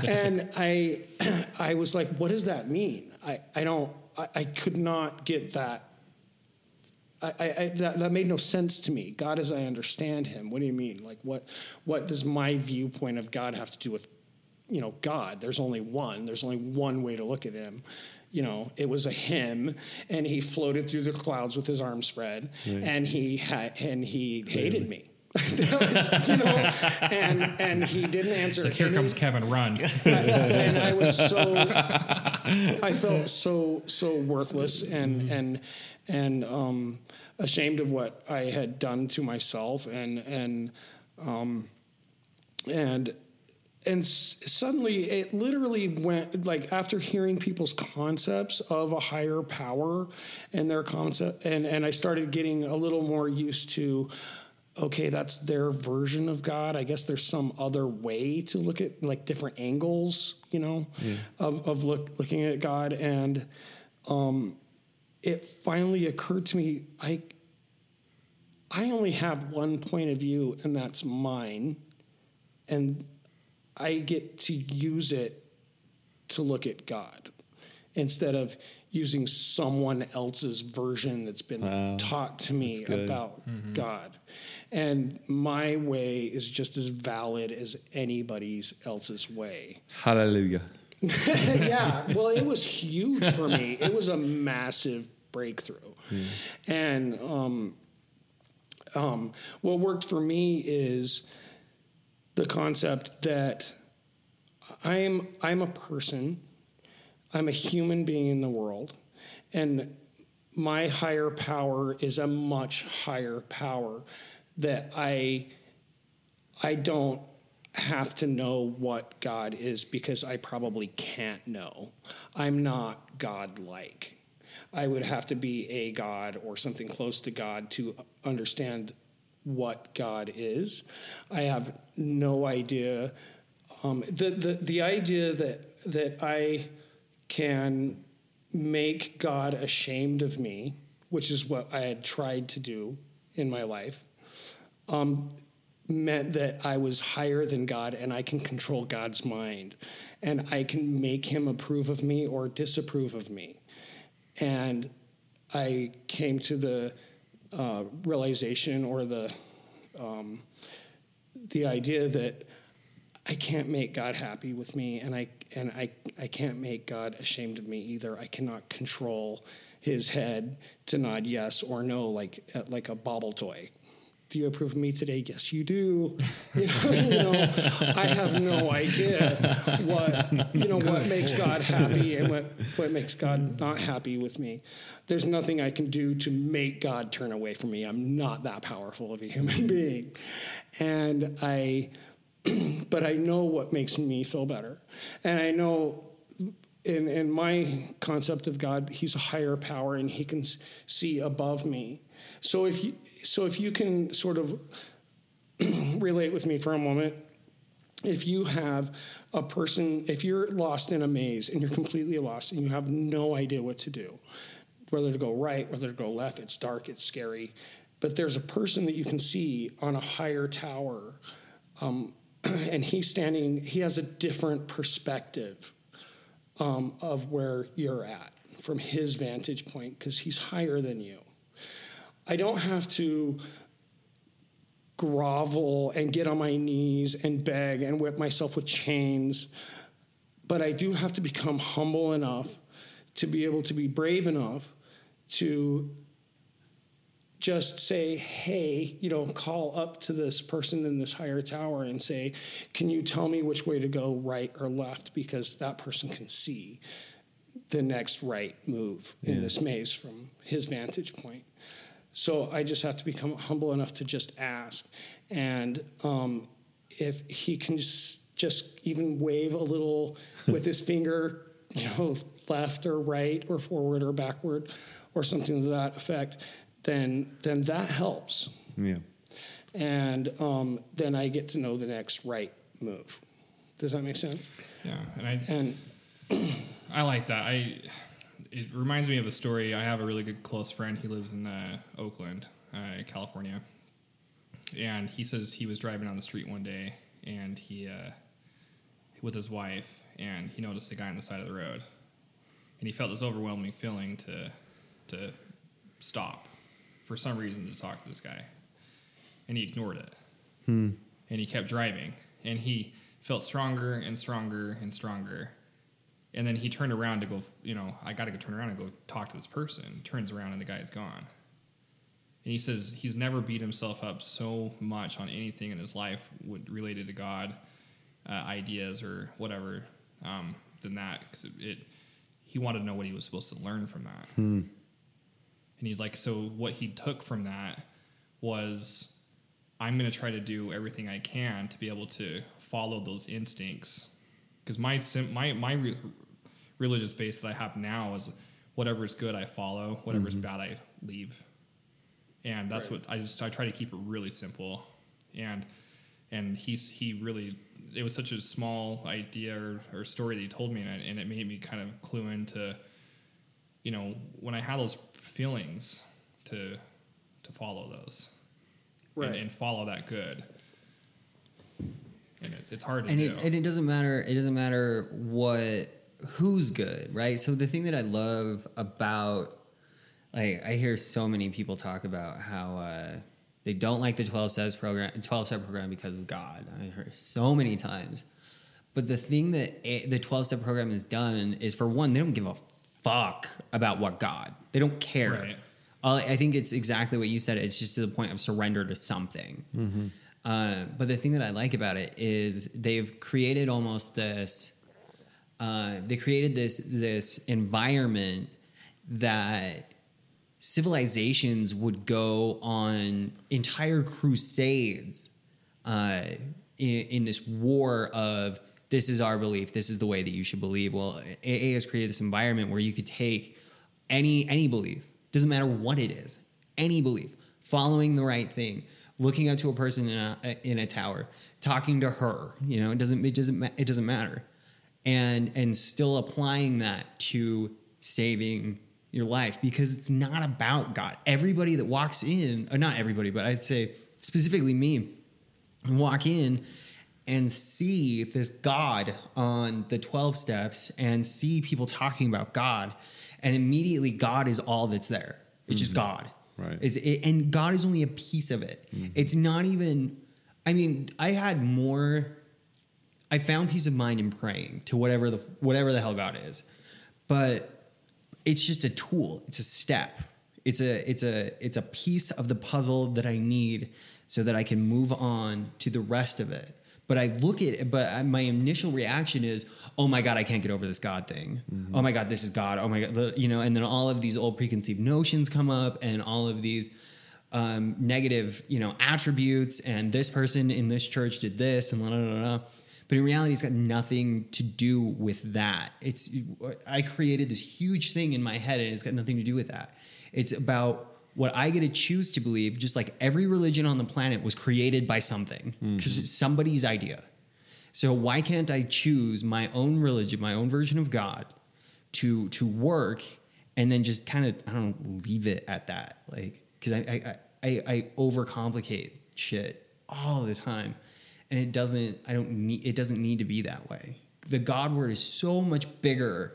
Speaker 2: and I, *clears throat* I was like, what does that mean? I, I don't, I, I could not get that. I, I, that, that made no sense to me. God as I understand Him. What do you mean? Like, what, what does my viewpoint of God have to do with, you know, God? There's only one. There's only one way to look at Him. You know, it was a him, and he floated through the clouds with his arms spread,
Speaker 3: Right.
Speaker 2: and he had, and he hated me. *laughs* was, you know, and and he didn't answer.
Speaker 4: So here
Speaker 2: any-
Speaker 4: comes Kevin. Run. *laughs*
Speaker 2: and I was so I felt so so worthless and and and um, ashamed of what I had done to myself and and um, and and s- suddenly it literally went like after hearing people's concepts of a higher power and their concept and and I started getting a little more used to okay that's their version of god. I guess there's some other way to look at like different angles you know of, of look, looking at god. And um, it finally occurred to me i i only have one point of view and that's mine and i get to use it to look at god instead of using someone else's version that's been
Speaker 3: Wow.
Speaker 2: taught to me
Speaker 3: That's good.
Speaker 2: about mm-hmm. God. And my way is just as valid as anybody's else's way.
Speaker 3: Hallelujah. *laughs*
Speaker 2: yeah, well, it was huge for me. It was a massive breakthrough. And um, um, what worked for me is the concept that I'm I'm a person, I'm a human being in the world, and my higher power is a much higher power that I I don't have to know what God is because I probably can't know. I'm not God like. I would have to be a God or something close to God to understand what God is. I have no idea. Um, the, the, the idea that, that I can make God ashamed of me, which is what I had tried to do in my life, um, meant that I was higher than God and I can control God's mind and I can make him approve of me or disapprove of me. And I came to the uh, realization or the um, the idea that I can't make God happy with me, and I and I I can't make God ashamed of me either. I cannot control His head to nod yes or no like like a bobble toy do you approve of me today? Yes, you do. *laughs* You know, you know I have no idea what you know what makes God happy and what what makes God not happy with me. There's nothing I can do to make God turn away from me. I'm not that powerful of a human *laughs* being, and I. *clears throat* But I know what makes me feel better, and I know in in my concept of God, He's a higher power, and He can see above me so if you so if you can sort of *clears throat* relate with me for a moment, if you have a person, if you're lost in a maze and you're completely lost and you have no idea what to do, whether to go right, whether to go left, it's dark, it's scary, but there's a person that you can see on a higher tower, um, *clears throat* and he's standing, he has a different perspective um, of where you're at from his vantage point because he's higher than you. I don't have to grovel and get on my knees and beg and whip myself with chains. But I do have to become humble enough to be able to be brave enough to just say, hey, you know, call up to this person in this higher tower and say, can you tell me which way to go, right or left? Because that person can see the next right move in this maze from his vantage point. So I just have to become humble enough to just ask. And um, if he can just, just even wave a little with his finger, you know, left or right or forward or backward or something to that effect, then then that helps.
Speaker 3: Yeah.
Speaker 2: And um, then I get to know the next right move. Does that make sense?
Speaker 4: Yeah, and I
Speaker 2: and *clears throat*
Speaker 4: I like that. I it reminds me of a story. I have a really good close friend. He lives in uh, Oakland, uh, California, and he says he was driving on the street one day and he uh, with his wife, and he noticed a guy on the side of the road, and he felt this overwhelming feeling to to stop for some reason to talk to this guy, and he ignored it,
Speaker 3: hmm.
Speaker 4: and he kept driving, and he felt stronger and stronger and stronger and then he turned around to go, you know, I got to go turn around and go talk to this person. Turns around and the guy's gone. And he says he's never beat himself up so much on anything in his life related to God, uh, ideas or whatever, um, than that because it, it, he wanted to know what he was supposed to learn from that.
Speaker 3: Hmm.
Speaker 4: And he's like, so what he took from that was, I'm going to try to do everything I can to be able to follow those instincts because my my my religious base that I have now is whatever is good I follow, whatever mm-hmm. is bad I leave, and that's right. what I just I try to keep it really simple, and and he's he really it was such a small idea or, or story that he told me, and it, and it made me kind of clue into, you know, when I had those feelings to to follow those,
Speaker 2: right,
Speaker 4: and, and follow that good and it, it's hard to
Speaker 1: and
Speaker 4: do.
Speaker 1: It, and it doesn't matter. It doesn't matter what who's good, right? So the thing that I love about like I hear so many people talk about how uh, they don't like the 12 steps program 12 step program because of God. I heard so many times. But the thing that it, the 12 step program has done is for one, they don't give a fuck about what God. They don't care.
Speaker 4: Right.
Speaker 1: Uh, I think it's exactly what you said. It's just to the point of surrender to something.
Speaker 3: Mm-hmm.
Speaker 1: Uh, but the thing that I like about it is they've created almost this. Uh, they created this this environment that civilizations would go on entire crusades uh, in, in, this war of this is our belief, this is the way that you should believe. Well, AA has created this environment where you could take any any belief, doesn't matter what it is, any belief, following the right thing looking up to a person in a in a tower, talking to her. You know, it doesn't it doesn't it doesn't matter, and and still applying that to saving your life because it's not about God. Everybody that walks in, or not everybody, but I'd say specifically me, walk in and see this God on the 12 steps and see people talking about God. And immediately, God is all that's there. It's just mm-hmm. God.
Speaker 3: Right.
Speaker 1: It's, it, and God is only a piece of it. Mm-hmm. It's not even, I mean, I had more, I found peace of mind in praying to whatever the, whatever the hell God is. But it's just a tool. It's a step. It's a it's a it's a piece of the puzzle that I need so that I can move on to the rest of it. But I look at it, but my initial reaction is, oh my God, I can't get over this God thing. Oh my God, this is God. Oh my God, the- you know, and then all of these old preconceived notions come up and all of these um, negative, you know, attributes. And this person in this church did this and la la la la. But in reality, it's got nothing to do with that. It's I created this huge thing in my head, and it's got nothing to do with that. It's about what I get to choose to believe. Just like every religion on the planet was created by something, because it's mm-hmm. somebody's idea. So why can't I choose my own religion, my own version of God, to to work, and then just kind of I don't know, leave it at that, like because I I, I I overcomplicate shit all the time, and it doesn't I don't need it doesn't need to be that way. The God word is so much bigger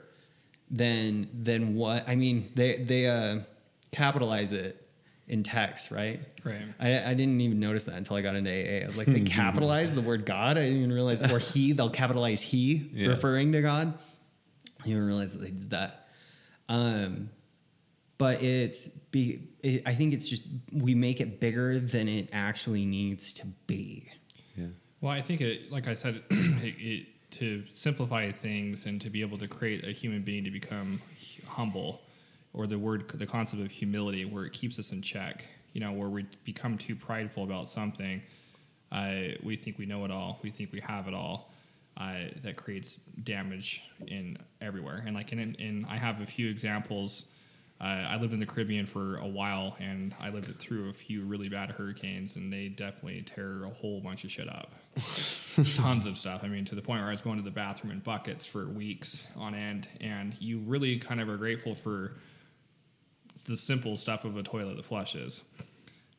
Speaker 1: than than what I mean. They they uh, capitalize it in text, right?
Speaker 4: Right.
Speaker 1: I, I didn't even notice that until I got into AA. I was like, they *laughs* capitalize the word God. I didn't even realize, or he, they'll capitalize he,
Speaker 3: Yeah.
Speaker 1: referring to God. I didn't even realize that they did that. Um, but it's, be, it, I think it's just, we make it bigger than it actually needs to be.
Speaker 3: Yeah.
Speaker 4: Well, I think it, like I said, *clears throat* it, it, to simplify things and to be able to create a human being to become humble, or the word, the concept of humility, where it keeps us in check. You know, where we become too prideful about something, uh, we think we know it all, we think we have it all. Uh, that creates damage in everywhere. And like, in, in I have a few examples. Uh, I lived in the Caribbean for a while, and I lived it through a few really bad hurricanes, and they definitely tear a whole bunch of shit up. *laughs* Tons of stuff. I mean, to the point where I was going to the bathroom in buckets for weeks on end, and you really kind of are grateful for the simple stuff of a toilet that flushes.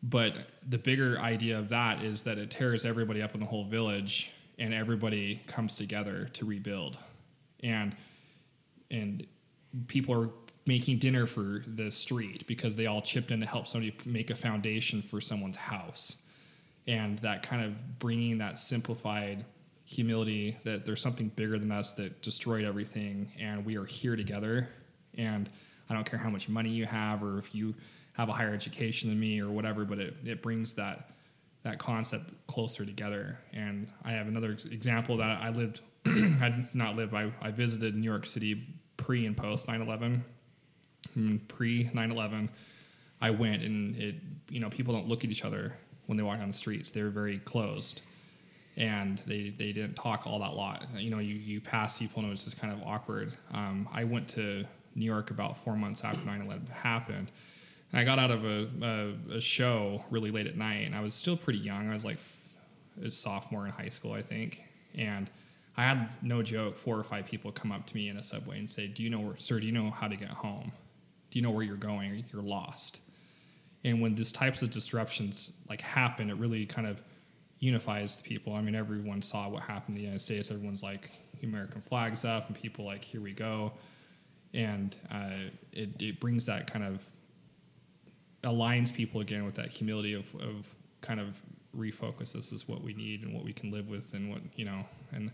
Speaker 4: But the bigger idea of that is that it tears everybody up in the whole village, and everybody comes together to rebuild. And and people are making dinner for the street because they all chipped in to help somebody make a foundation for someone's house and that kind of bringing that simplified humility that there's something bigger than us that destroyed everything and we are here together. And i don't care how much money you have or if you have a higher education than me or whatever but it, it brings that that concept closer together. And i have another example that i lived *clears throat* i not lived I, I visited new york city pre and post 9-11 Mm, pre 9-11 i went and it you know people don't look at each other when they walk down the streets they're very closed and they, they didn't talk all that lot. You know you, you pass people and it was just kind of awkward. Um, i went to new york about four months after 9-11 happened and i got out of a, a, a show really late at night and i was still pretty young. I was like a sophomore in high school i think and i had no joke four or five people come up to me in a subway and say do you know sir do you know how to get home? Do you know where you're going? You're lost and when these types of disruptions like happen it really kind of unifies the people. I mean everyone saw what happened in the united states. Everyone's like american flags up and people like here we go. And uh, it, it brings that kind of aligns people again with that humility of, of kind of refocus. This is what we need and what we can live with and what you know and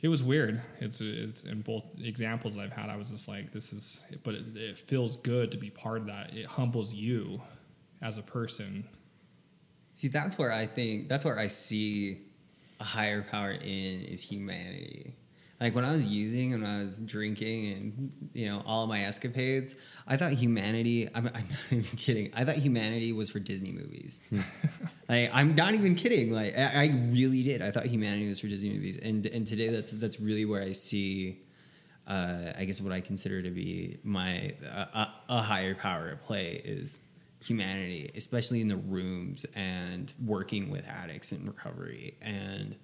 Speaker 4: it was weird. It's it's in both examples i've had i was just like this is but it, it feels good to be part of that. It humbles you as a person.
Speaker 1: See, that's where I think that's where I see a higher power in is humanity. Like when I was using and I was drinking and you know all of my escapades, I thought humanity. I'm, I'm not *laughs* even kidding. I thought humanity was for Disney movies. *laughs* like I'm not even kidding. Like I, I really did. I thought humanity was for Disney movies, and and today that's that's really where I see. Uh, I guess what I consider to be my uh, a, a higher power at play is humanity, especially in the rooms and working with addicts in recovery and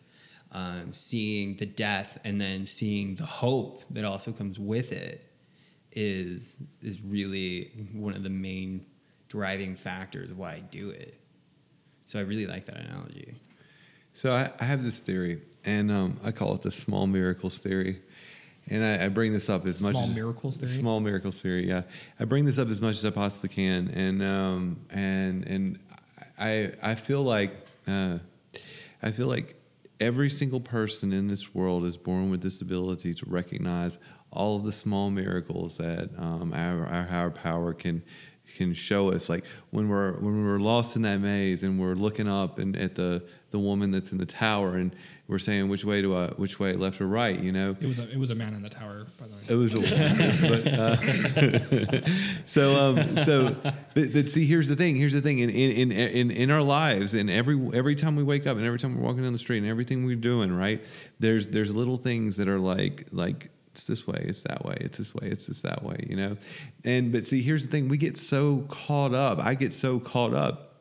Speaker 1: um, seeing the death and then seeing the hope that also comes with it is is really one of the main driving factors of why I do it. So I really like that analogy.
Speaker 3: So I, I have this theory, and um, I call it the small miracles theory. And I, I bring this up as much
Speaker 4: Small
Speaker 3: as
Speaker 4: miracles theory?
Speaker 3: Small miracles theory, yeah. I bring this up as much as I possibly can, and um, and and I I feel like uh, I feel like every single person in this world is born with this ability to recognize all of the small miracles that um, our, our higher power can can show us. Like when we're when we're lost in that maze and we're looking up and at the the woman that's in the tower and we're saying which way do I which way left or right, you know.
Speaker 4: It was a it was a man in the tower, by the way.
Speaker 3: It was a but, uh, *laughs* so um, so but, but see here's the thing here's the thing in, in in in our lives and every every time we wake up and every time we're walking down the street and everything we're doing right there's there's little things that are like like it's this way it's that way it's this way it's this that way you know and but see here's the thing we get so caught up I get so caught up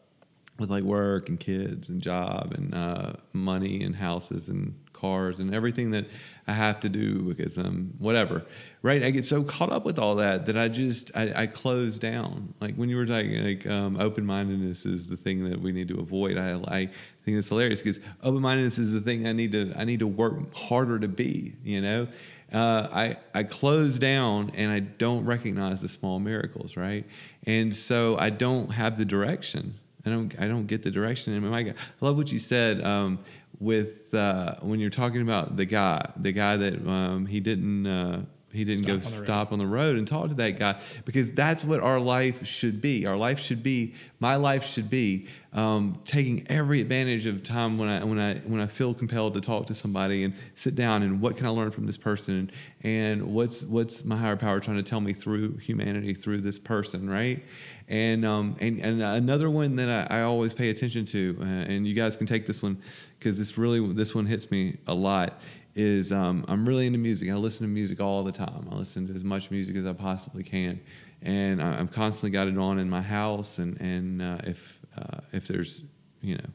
Speaker 3: with like work and kids and job and uh, money and houses and cars and everything that I have to do because um whatever right? I get so caught up with all that that I just I, I close down. Like when you were talking like um, open mindedness is the thing that we need to avoid. I I think it's hilarious because open mindedness is the thing I need to I need to work harder to be you know? Uh, I I close down and I don't recognize the small miracles right? And so I don't have the direction I don't I don't get the direction. And my God, I love what you said um, with uh, when you're talking about the guy, the guy that um, he didn't uh, he didn't
Speaker 4: Stop
Speaker 3: go
Speaker 4: on road.
Speaker 3: stop on the road and talk to that guy because that's what our life should be. Our life should be my life should be um, taking every advantage of time when I when I when I feel compelled to talk to somebody and sit down and what can I learn from this person and what's what's my higher power trying to tell me through humanity through this person, right? And um, and and another one that I, I always pay attention to, uh, and you guys can take this one because this really this one hits me a lot. Is um, I'm really into music. I listen to music all the time. I listen to as much music as I possibly can, and I- I'm constantly got it on in my house. And and uh, if uh, if there's you know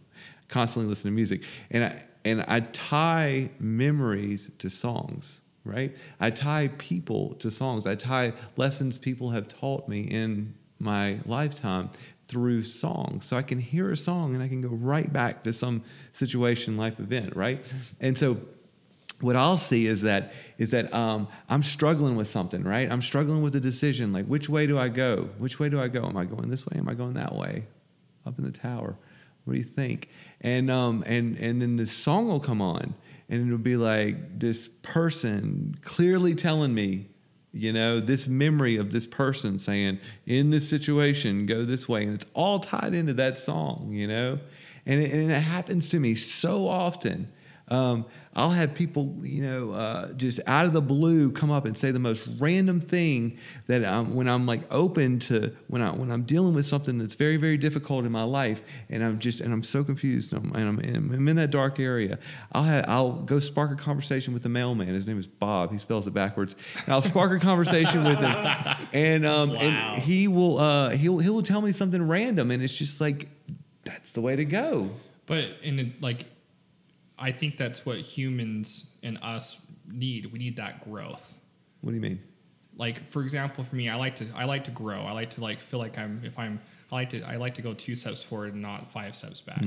Speaker 3: constantly listen to music, and I and I tie memories to songs right? I tie people to songs. I tie lessons people have taught me in my lifetime through songs. So I can hear a song and I can go right back to some situation, life event, right? And so what I'll see is that is that um, I'm struggling with something, right? I'm struggling with a decision, like which way do I go? Which way do I go? Am I going this way? Am I going that way? Up in the tower. What do you think? And um, and and then this song will come on, and it'll be like this person clearly telling me, you know, this memory of this person saying, in this situation, go this way, and it's all tied into that song, you know, and it, and it happens to me so often. Um, I'll have people, you know, uh, just out of the blue come up and say the most random thing that um, when I'm like open to when I when I'm dealing with something that's very very difficult in my life, and I'm just and I'm so confused and I'm, and I'm, and I'm in that dark area. I'll have, I'll go spark a conversation with the mailman. His name is Bob. He spells it backwards. And I'll spark a conversation with him, and um, and he will uh, he'll he will tell me something random, and it's just like that's the way to go.
Speaker 4: But in like, I think that's what humans and us need. We need that growth.
Speaker 3: What do you mean?
Speaker 4: Like, for example, for me, I like to I like to grow. I like to like feel like I'm if I'm I like to I like to go two steps forward and not five steps back.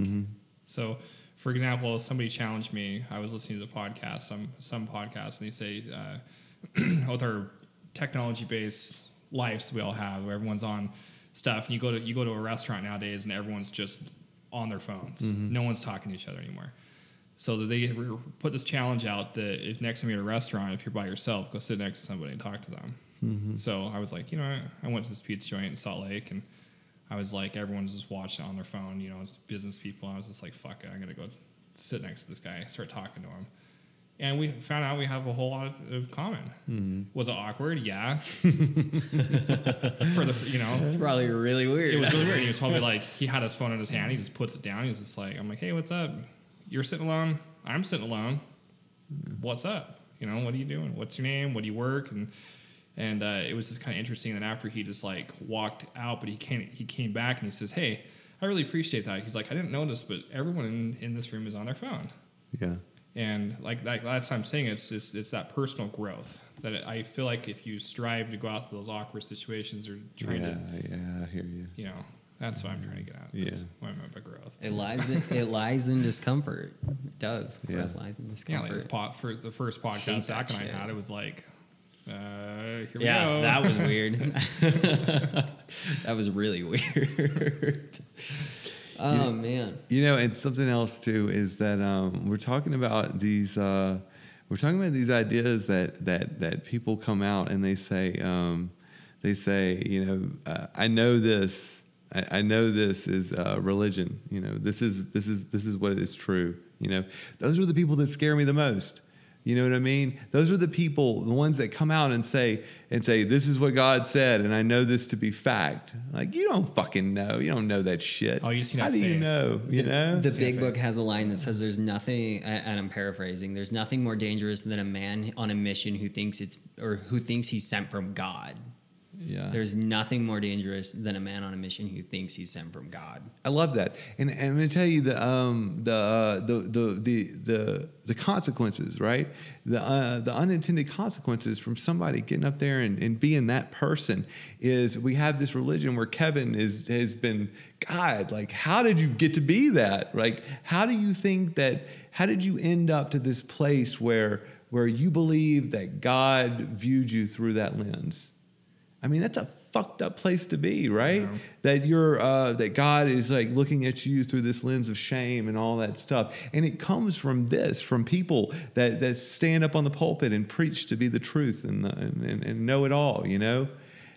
Speaker 4: So, for example, somebody challenged me. I was listening to the podcast, some some podcast, and they say uh, *clears throat* with our technology based lives we all have, where everyone's on stuff, and you go to you go to a restaurant nowadays, and everyone's just on their phones. No one's talking to each other anymore. So that they put this challenge out that if next time you're at a restaurant, if you're by yourself, go sit next to somebody and talk to them. Mm-hmm. So I was like, you know, I, I went to this pizza joint in Salt Lake, and I was like, everyone's just watching on their phone, you know, business people. I was just like, fuck it, I'm gonna go sit next to this guy, start talking to him. And we found out we have a whole lot of, of common. Mm-hmm. Was it awkward? Yeah. *laughs* For the, you know,
Speaker 1: It's probably really weird.
Speaker 4: it was really weird. He was probably like, he had his phone in his hand. He just puts it down. He was just like, I'm like, hey, what's up? You're sitting alone. I'm sitting alone. What's up? You know, what are you doing? What's your name? What do you work? And and uh, it was just kind of interesting. that after he just like walked out, but he came he came back and he says, hey, I really appreciate that. He's like, I didn't notice, but everyone in, in this room is on their phone.
Speaker 3: Yeah.
Speaker 4: And like that last time saying it's, it's it's that personal growth that I feel like if you strive to go out to those awkward situations or trying
Speaker 3: yeah,
Speaker 4: to
Speaker 3: yeah, I hear you.
Speaker 4: you know, That's what I'm trying to get at.
Speaker 3: Yeah.
Speaker 4: That's what I meant by growth.
Speaker 1: It lies in, it lies in discomfort. It does.
Speaker 3: Yeah.
Speaker 1: Lies in
Speaker 4: Yeah,
Speaker 1: discomfort.
Speaker 4: like pot for the first podcast Zach and I
Speaker 1: shit.
Speaker 4: had, it was like, uh, here we
Speaker 1: yeah,
Speaker 4: go.
Speaker 1: that was *laughs* weird. *laughs* that was really weird. *laughs* oh man.
Speaker 3: You know, and something else too is that um, we're talking about these. Uh, we're talking about these ideas that that that people come out and they say, um, they say, you know, uh, I know this. I, I know this is uh, religion. You know, this is this is this is what is true. You know, those are the people that scare me the most. You know what I mean? Those are the people, the ones that come out and say and say, "This is what God said," and I know this to be fact. Like you don't fucking know. You don't know that shit.
Speaker 4: Oh, you just need to
Speaker 3: How
Speaker 4: have
Speaker 3: do you know? You know?
Speaker 1: The big book
Speaker 4: it's-
Speaker 1: has a line that says there's nothing and I'm paraphrasing, there's nothing more dangerous than a man on a mission who thinks it's or who thinks he's sent from God.
Speaker 3: Yeah.
Speaker 1: There's nothing more dangerous than a man on a mission who thinks he's sent from God.
Speaker 3: I love that, and, and I'm going to tell you the um, the, uh, the the the the the consequences, right? The uh, the unintended consequences from somebody getting up there and, and being that person is we have this religion where Kevin is has been God. Like, how did you get to be that? Like, how do you think that? How did you end up to this place where where you believe that God viewed you through that lens? I mean, that's a fucked up place to be, right?
Speaker 4: Yeah.
Speaker 3: That you're uh, that God is like looking at you through this lens of shame and all that stuff, and it comes from this, from people that that stand up on the pulpit and preach to be the truth and and, and, know it all, you know.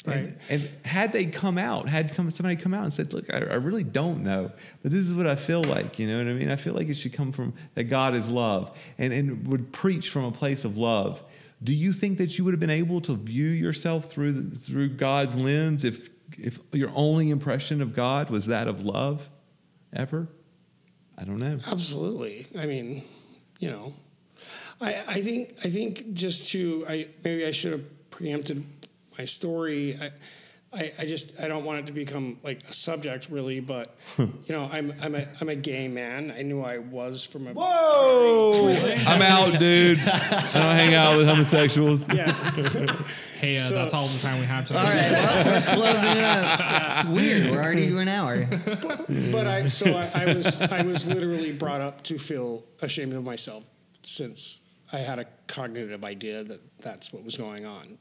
Speaker 2: Right.
Speaker 3: And, and had they come out, had come somebody come out and said, "Look, I, I really don't know, but this is what I feel like." You know what I mean? I feel like it should come from that God is love, and and would preach from a place of love. Do you think that you would have been able to view yourself through through God's lens if if your only impression of God was that of love, ever? I don't know.
Speaker 2: Absolutely. I mean, you know, I, I think I think just to I maybe I should have preempted my story. I, I, I just I don't want it to become like a subject really, but *laughs* you know I'm I'm a I'm a gay man. I knew I was from a
Speaker 3: Whoa! *laughs* I'm out, dude. I don't hang out with homosexuals.
Speaker 2: yeah. *laughs*
Speaker 4: Hey, uh,
Speaker 2: So-
Speaker 4: that's all the time we have today.
Speaker 1: All right, well, we're closing it up. It's weird. We're already to an hour.
Speaker 2: but I so I, I was I was literally brought up to feel ashamed of myself since I had a cognitive idea that that's what was going on,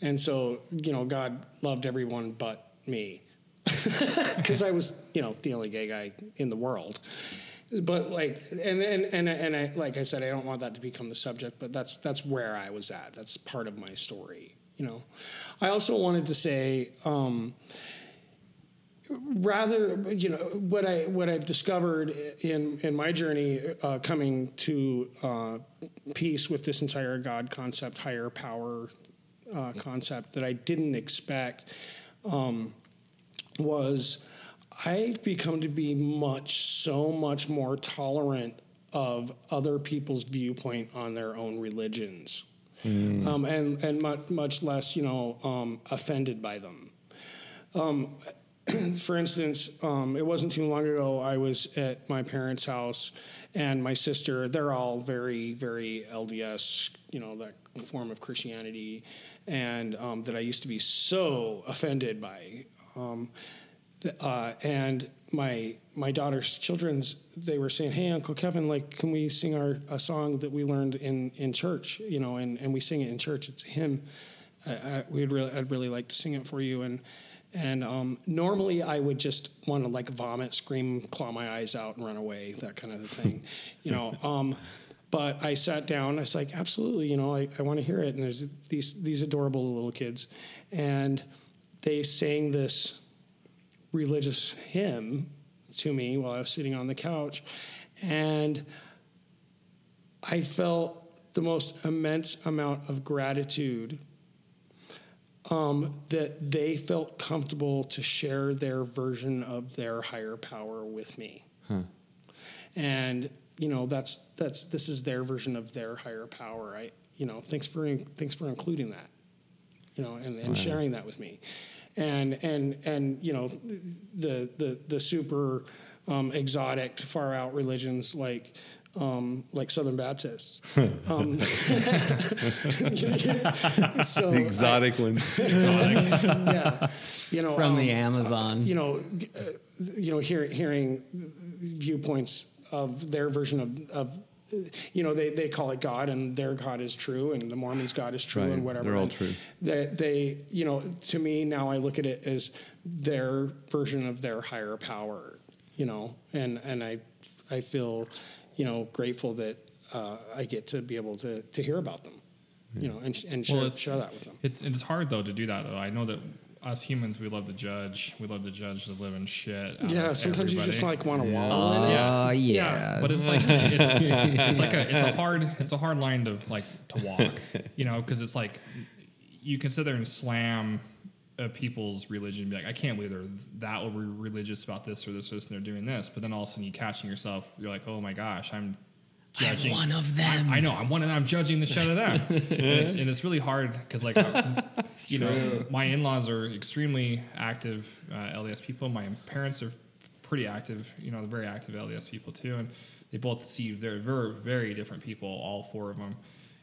Speaker 2: and so you know God loved everyone but me *laughs* because I was you know the only gay guy in the world. But like and and and and I, like I said, I don't want that to become the subject. But that's that's where I was at. That's part of my story. You know, I also wanted to say. Um, rather you know what i what i've discovered in in my journey uh, coming to uh, peace with this entire god concept higher power uh, concept that i didn't expect um, was i've become to be much so much more tolerant of other people's viewpoint on their own religions um, and and much, much less you know um, offended by them *clears throat* for instance, um, it wasn't too long ago. I was at my parents' house, and my sister. They're all very, very LDS. You know that form of Christianity, and um, that I used to be so offended by. Um, th- uh, and my my daughter's children's they were saying, "Hey, Uncle Kevin, like, can we sing our a song that we learned in in church? You know, and, and we sing it in church. It's a hymn. I, I, we'd really, I'd really like to sing it for you." And and um, normally I would just want to like vomit, scream, claw my eyes out, and run away, that kind of thing, you know. Um, but I sat down. I was like, absolutely, you know, I, I want to hear it. And there's these these adorable little kids, and they sang this religious hymn to me while I was sitting on the couch, and I felt the most immense amount of gratitude um, that they felt comfortable to share their version of their higher power with me. And you know that's that's this is their version of their higher power. I you know thanks for thanks for including that. You know and, and sharing that with me. And and and you know the the the super um, exotic far out religions like um, like Southern Baptists. *laughs* Um, *laughs* so
Speaker 3: The exotic ones. *laughs*
Speaker 2: I- yeah, you know,
Speaker 1: From
Speaker 2: um,
Speaker 1: the Amazon.
Speaker 2: you know, uh, you know, hear, hearing viewpoints of their version of, of you know, they, they call it God and their God is true and the Mormons' God is true
Speaker 3: Right.
Speaker 2: and whatever.
Speaker 3: They're all true.
Speaker 2: They, they, you know, to me now I look at it as their version of their higher power, you know, and, and I, I feel, you know, grateful that uh, I get to be able to, to hear about them, you know, and, and share,
Speaker 4: Well, it's-
Speaker 2: share that with them.
Speaker 4: It's it's hard though to do that though. I know that us humans we love to judge. We love to judge the living shit. Out
Speaker 2: Yeah,
Speaker 4: of
Speaker 2: sometimes you just
Speaker 4: everybody.
Speaker 2: like want to
Speaker 3: Yeah.
Speaker 2: wallow in it.
Speaker 1: Oh
Speaker 2: Yeah.
Speaker 1: yeah.
Speaker 4: But it's like it's, *laughs* it's like a it's a hard it's a hard line to like to walk, you know, because it's like you can sit there and slam a people's religion, and be like, I can't believe they're that over religious about this or this or this, and they're doing this. But then all of a sudden you catching yourself, you're like, oh my gosh, I'm judging
Speaker 1: one of them.
Speaker 4: I know I'm one of them. I'm judging the shit out of them, *laughs* and, it's, and it's really hard because like *laughs* you know my in-laws are extremely active uh, LDS people. My parents are pretty active. You know, they're very active LDS people too, and they both see they're very very different people. All four of them.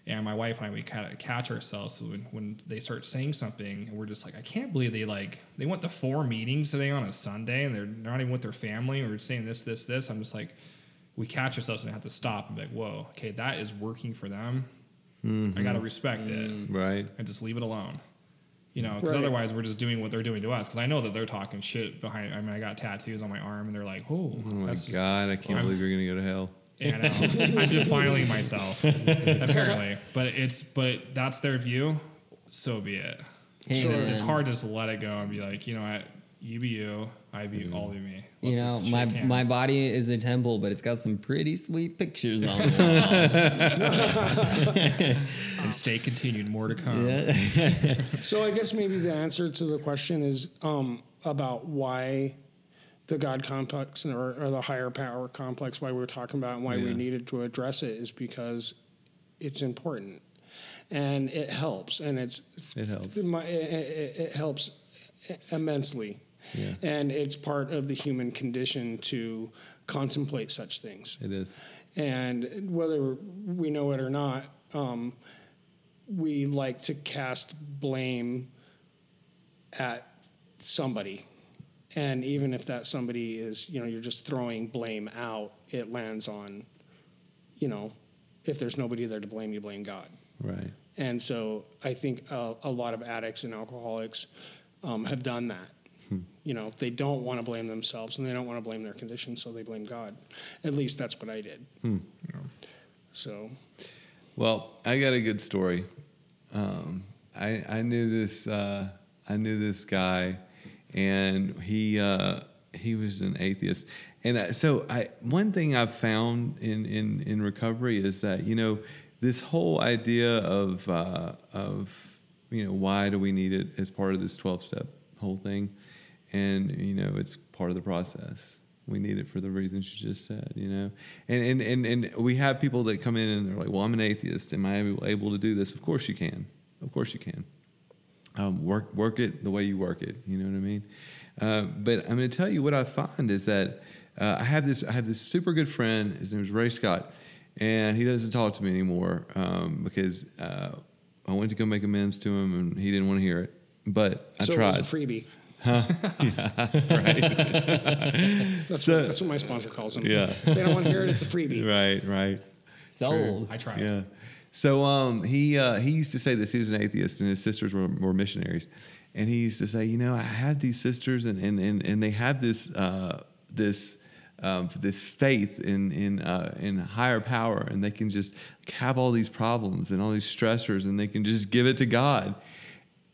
Speaker 4: And my wife and I, we kind of catch ourselves so when, when they start saying something, and we're just like, I can't believe they like they went to four meetings today on a Sunday, and they're not even with their family, or saying this, this, this. I'm just like, we catch ourselves and have to stop and be like, whoa, okay, that is working for them. I got to mm-hmm. respect it mm-hmm.
Speaker 3: Right.
Speaker 4: and just leave it alone. You know, because
Speaker 2: Right.
Speaker 4: otherwise we're just doing what they're doing to us. Because I know that they're talking shit behind. I mean, I got tattoos on my arm, and they're like, "Oh,
Speaker 3: Oh my
Speaker 4: that's
Speaker 3: God, I can't
Speaker 4: I'm-
Speaker 3: believe you're going to go to hell. *laughs*
Speaker 4: yeah, I know. I'm defiling myself, *laughs* apparently. But it's but that's their view. So be it.
Speaker 1: Hey,
Speaker 4: It's, it's hard to just let it go and be like, you know what, you be you, I be mm-hmm. all be me.
Speaker 1: You know, my
Speaker 4: hands.
Speaker 1: my body is a temple, but it's got some pretty sweet pictures on it.
Speaker 4: and *laughs* *laughs* stay continued. More to come. *laughs*
Speaker 2: So I guess maybe the answer to the question is um, about why the God complex or, or the higher power complex, why we we're talking about and why we needed to address it is because it's important and it helps and it's
Speaker 3: It helps.
Speaker 2: it, it, it helps immensely.
Speaker 3: Yeah.
Speaker 2: And it's part of the human condition to contemplate such things.
Speaker 3: It is.
Speaker 2: And whether we know it or not, um, we like to cast blame at somebody. And even if that somebody is, you know, you're just throwing blame out, it lands on, you know, if there's nobody there to blame, you blame God.
Speaker 3: Right.
Speaker 2: And so I think a, a lot of addicts and alcoholics um, have done that. You know, they don't want to blame themselves and they don't want to blame their condition, so they blame God. At least that's what I did. So,
Speaker 3: Well, I got a good story. Um, I I knew this uh, I knew this guy, and he uh, he was an atheist. And I, so I one thing I've found in, in, in recovery is that you know this whole idea of uh, of you know why do we need it as part of this twelve step whole thing, and you know it's part of the process we need it for the reasons you just said, you know. And and and, and we have people that come in and they're like, "Well, I'm an atheist. Am I able to do this?" Of course you can. Of course you can. Um, work work it the way you work it. You know what I mean? Uh, but I'm going to tell you what I find is that uh, I have this I have this super good friend. His name is Ray Scott, and he doesn't talk to me anymore um, because uh, I went to go make amends to him, and he didn't want to hear it. But I
Speaker 2: so
Speaker 3: tried.
Speaker 2: it was a freebie.
Speaker 3: Right. *laughs*
Speaker 2: That's, *laughs*
Speaker 3: So-
Speaker 2: what, that's what my sponsor calls them.
Speaker 3: Yeah.
Speaker 2: If they don't want to hear it, it's a freebie. *laughs*
Speaker 3: right. Right.
Speaker 1: Sold.
Speaker 4: I tried.
Speaker 3: Yeah. So um, he uh, he used to say this. He was an atheist, and his sisters were, were missionaries. And he used to say, you know, I have these sisters, and and, and, and they have this uh, this um, this faith in in uh, in higher power, and they can just have all these problems and all these stressors, and they can just give it to God.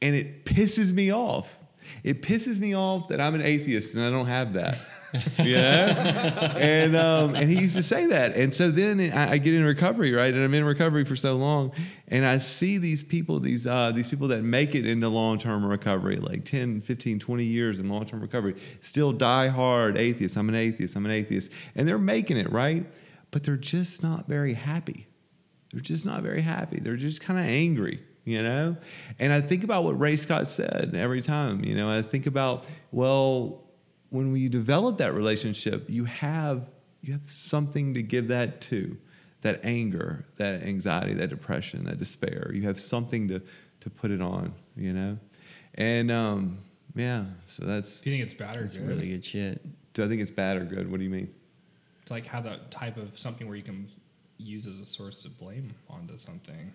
Speaker 3: And it pisses me off. It pisses me off that I'm an atheist and I don't have that. *laughs* yeah, and um, and he used to say that, and so then I, I get in recovery, right? And I'm in recovery for so long, and I see these people, these uh, these people that make it into long term recovery, like 10, 15, 20 years in long term recovery, still die hard atheists. I'm an atheist. I'm an atheist, and they're making it right, but they're just not very happy. They're just not very happy. They're just kind of angry, you know? And I think about what Ray Scott said every time, you know, I think about, well, when you develop that relationship, you have you have something to give that to. that anger, that anxiety, that depression, that despair. You have something to to put it on, you know, and um, yeah. So that's.
Speaker 4: Do you think it's bad or
Speaker 1: That's
Speaker 4: good?
Speaker 1: really good shit.
Speaker 3: Do I think it's bad or good? What do you mean?
Speaker 4: to like have that type of something where you can use as a source of blame onto something.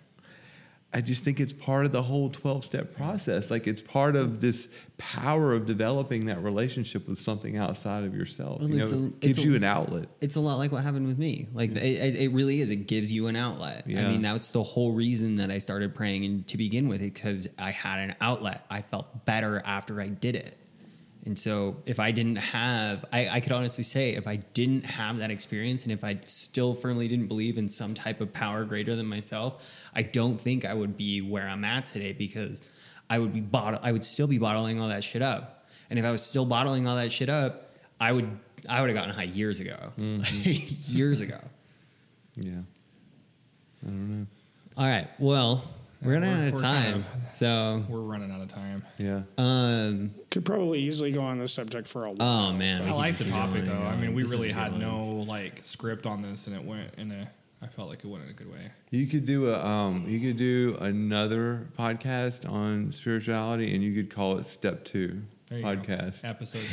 Speaker 3: I just think it's part of the whole 12 step process. Like it's part of this power of developing that relationship with something outside of yourself.
Speaker 1: Well,
Speaker 3: you know,
Speaker 1: it's a-
Speaker 3: it gives
Speaker 1: a-
Speaker 3: you an outlet.
Speaker 1: It's a lot like what happened with me. Like it, it it really is. It gives you an outlet. I mean, that's the whole reason that I started praying and to begin with, because I had an outlet. I felt better after I did it. And so, if I didn't have, I, I could honestly say, if I didn't have that experience, and if I still firmly didn't believe in some type of power greater than myself, I don't think I would be where I'm at today because I would be bottle, I would still be bottling all that shit up. And if I was still bottling all that shit up, I would, I would have gotten high years ago, mm-hmm. *laughs* years ago.
Speaker 3: Yeah. I don't know.
Speaker 1: All right. Well, we're running
Speaker 4: we're-
Speaker 1: out of time,
Speaker 4: kind
Speaker 1: so
Speaker 4: We're running out of time.
Speaker 3: Yeah.
Speaker 1: um,
Speaker 2: Could probably easily go on this subject for a while.
Speaker 1: oh man,
Speaker 4: I
Speaker 1: we
Speaker 4: like the topic
Speaker 1: going
Speaker 4: though.
Speaker 1: and
Speaker 4: I mean, we
Speaker 1: This
Speaker 4: really had no like script on this, and it went in a. I felt like it went in a good way.
Speaker 3: You could do a um, you could do another podcast on spirituality, and you could call it Step Two
Speaker 4: There you go.
Speaker 3: podcast.
Speaker 4: Episode. *laughs*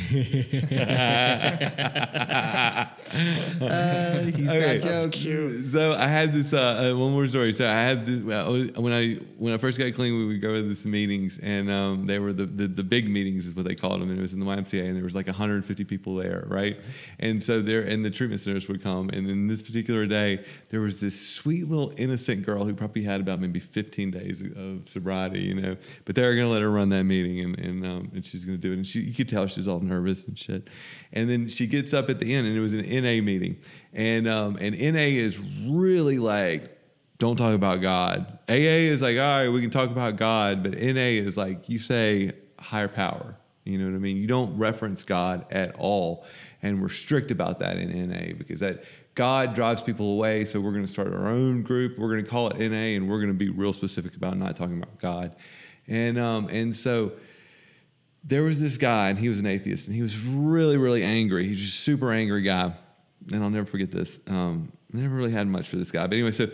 Speaker 1: Uh, he's
Speaker 3: Okay.
Speaker 1: got
Speaker 2: That's
Speaker 1: jokes.
Speaker 2: cute.
Speaker 3: So I had this uh, uh, one more story. So I had this when I when I first got clean, we would go to these meetings, and um, they were the, the the big meetings is what they called them, and it was in the YMCA, and there was like 150 people there, right? And so there, and the treatment centers would come, and in this particular day, there was this sweet little innocent girl who probably had about maybe 15 days of sobriety, you know, but they were going to let her run that meeting, and and um, and she's going to do it, and she you could tell she was all nervous and shit, and then she gets up at the end, and it was an NA meeting, and um, and NA is really like don't talk about God. AA is like, all right, we can talk about God, but NA is like you say higher power. You know what I mean? You don't reference God at all. And we're strict about that in NA because that God drives people away. So we're going to start our own group. We're going to call it NA and we're going to be real specific about not talking about God. And um, and so there was this guy and he was an atheist and he was really, really angry. He's just a super angry guy. And I'll never forget this. Um, I never really had much for this guy. But anyway, so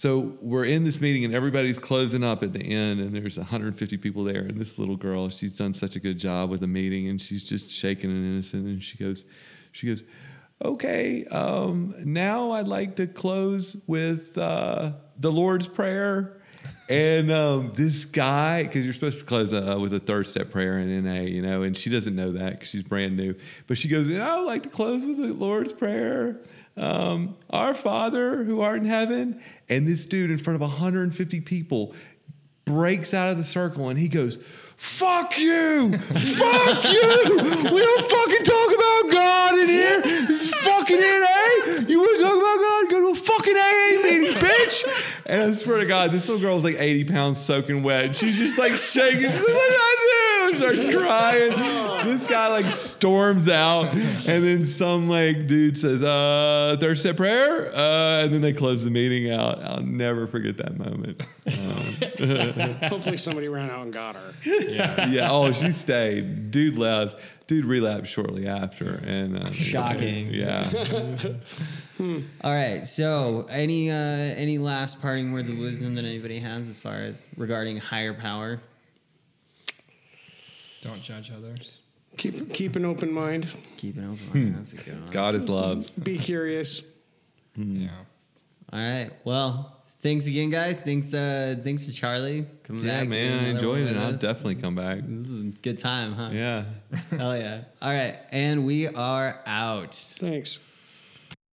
Speaker 3: so we're in this meeting and everybody's closing up at the end and there's 150 people there and this little girl she's done such a good job with the meeting and she's just shaking and innocent and she goes she goes okay um, now i'd like to close with uh, the lord's prayer and um, this guy because you're supposed to close uh, with a third step prayer in na you know and she doesn't know that because she's brand new. But she goes i would like to close with the lord's prayer um, our father who art in heaven. And this dude in front of 150 people breaks out of the circle and he goes fuck you! Fuck you! We don't fucking talk about god in here! This is fucking NA you want to talk about god? Go to a fucking AA meeting bitch! And I swear to god this little girl was like 80 pounds soaking wet. She's just like shaking. She's like what did I do starts crying this guy like storms out and then some like dude says uh third step prayer uh and then they close the meeting out I'll never forget that moment *laughs*
Speaker 2: Hopefully somebody ran out and got her.
Speaker 3: yeah. yeah. Oh, she stayed. Dude left. Dude relapsed shortly after, and uh,
Speaker 1: Shocking.
Speaker 3: Yeah.
Speaker 1: All right. So, any uh, any last parting words of wisdom that anybody has as far as regarding higher power?
Speaker 4: Don't judge others.
Speaker 2: Keep keep an open mind.
Speaker 1: Keep an open. Mind. That's a good one.
Speaker 3: God is love.
Speaker 2: Be curious.
Speaker 3: Hmm.
Speaker 4: Yeah.
Speaker 1: All right. Well, thanks again, guys. Thanks, uh, thanks for Charlie coming
Speaker 3: Yeah,
Speaker 1: back. doing
Speaker 3: man, I enjoyed it. I'll definitely come back.
Speaker 1: This is a good time, huh?
Speaker 3: Yeah.
Speaker 1: Hell yeah. All right. And we are out.
Speaker 2: Thanks.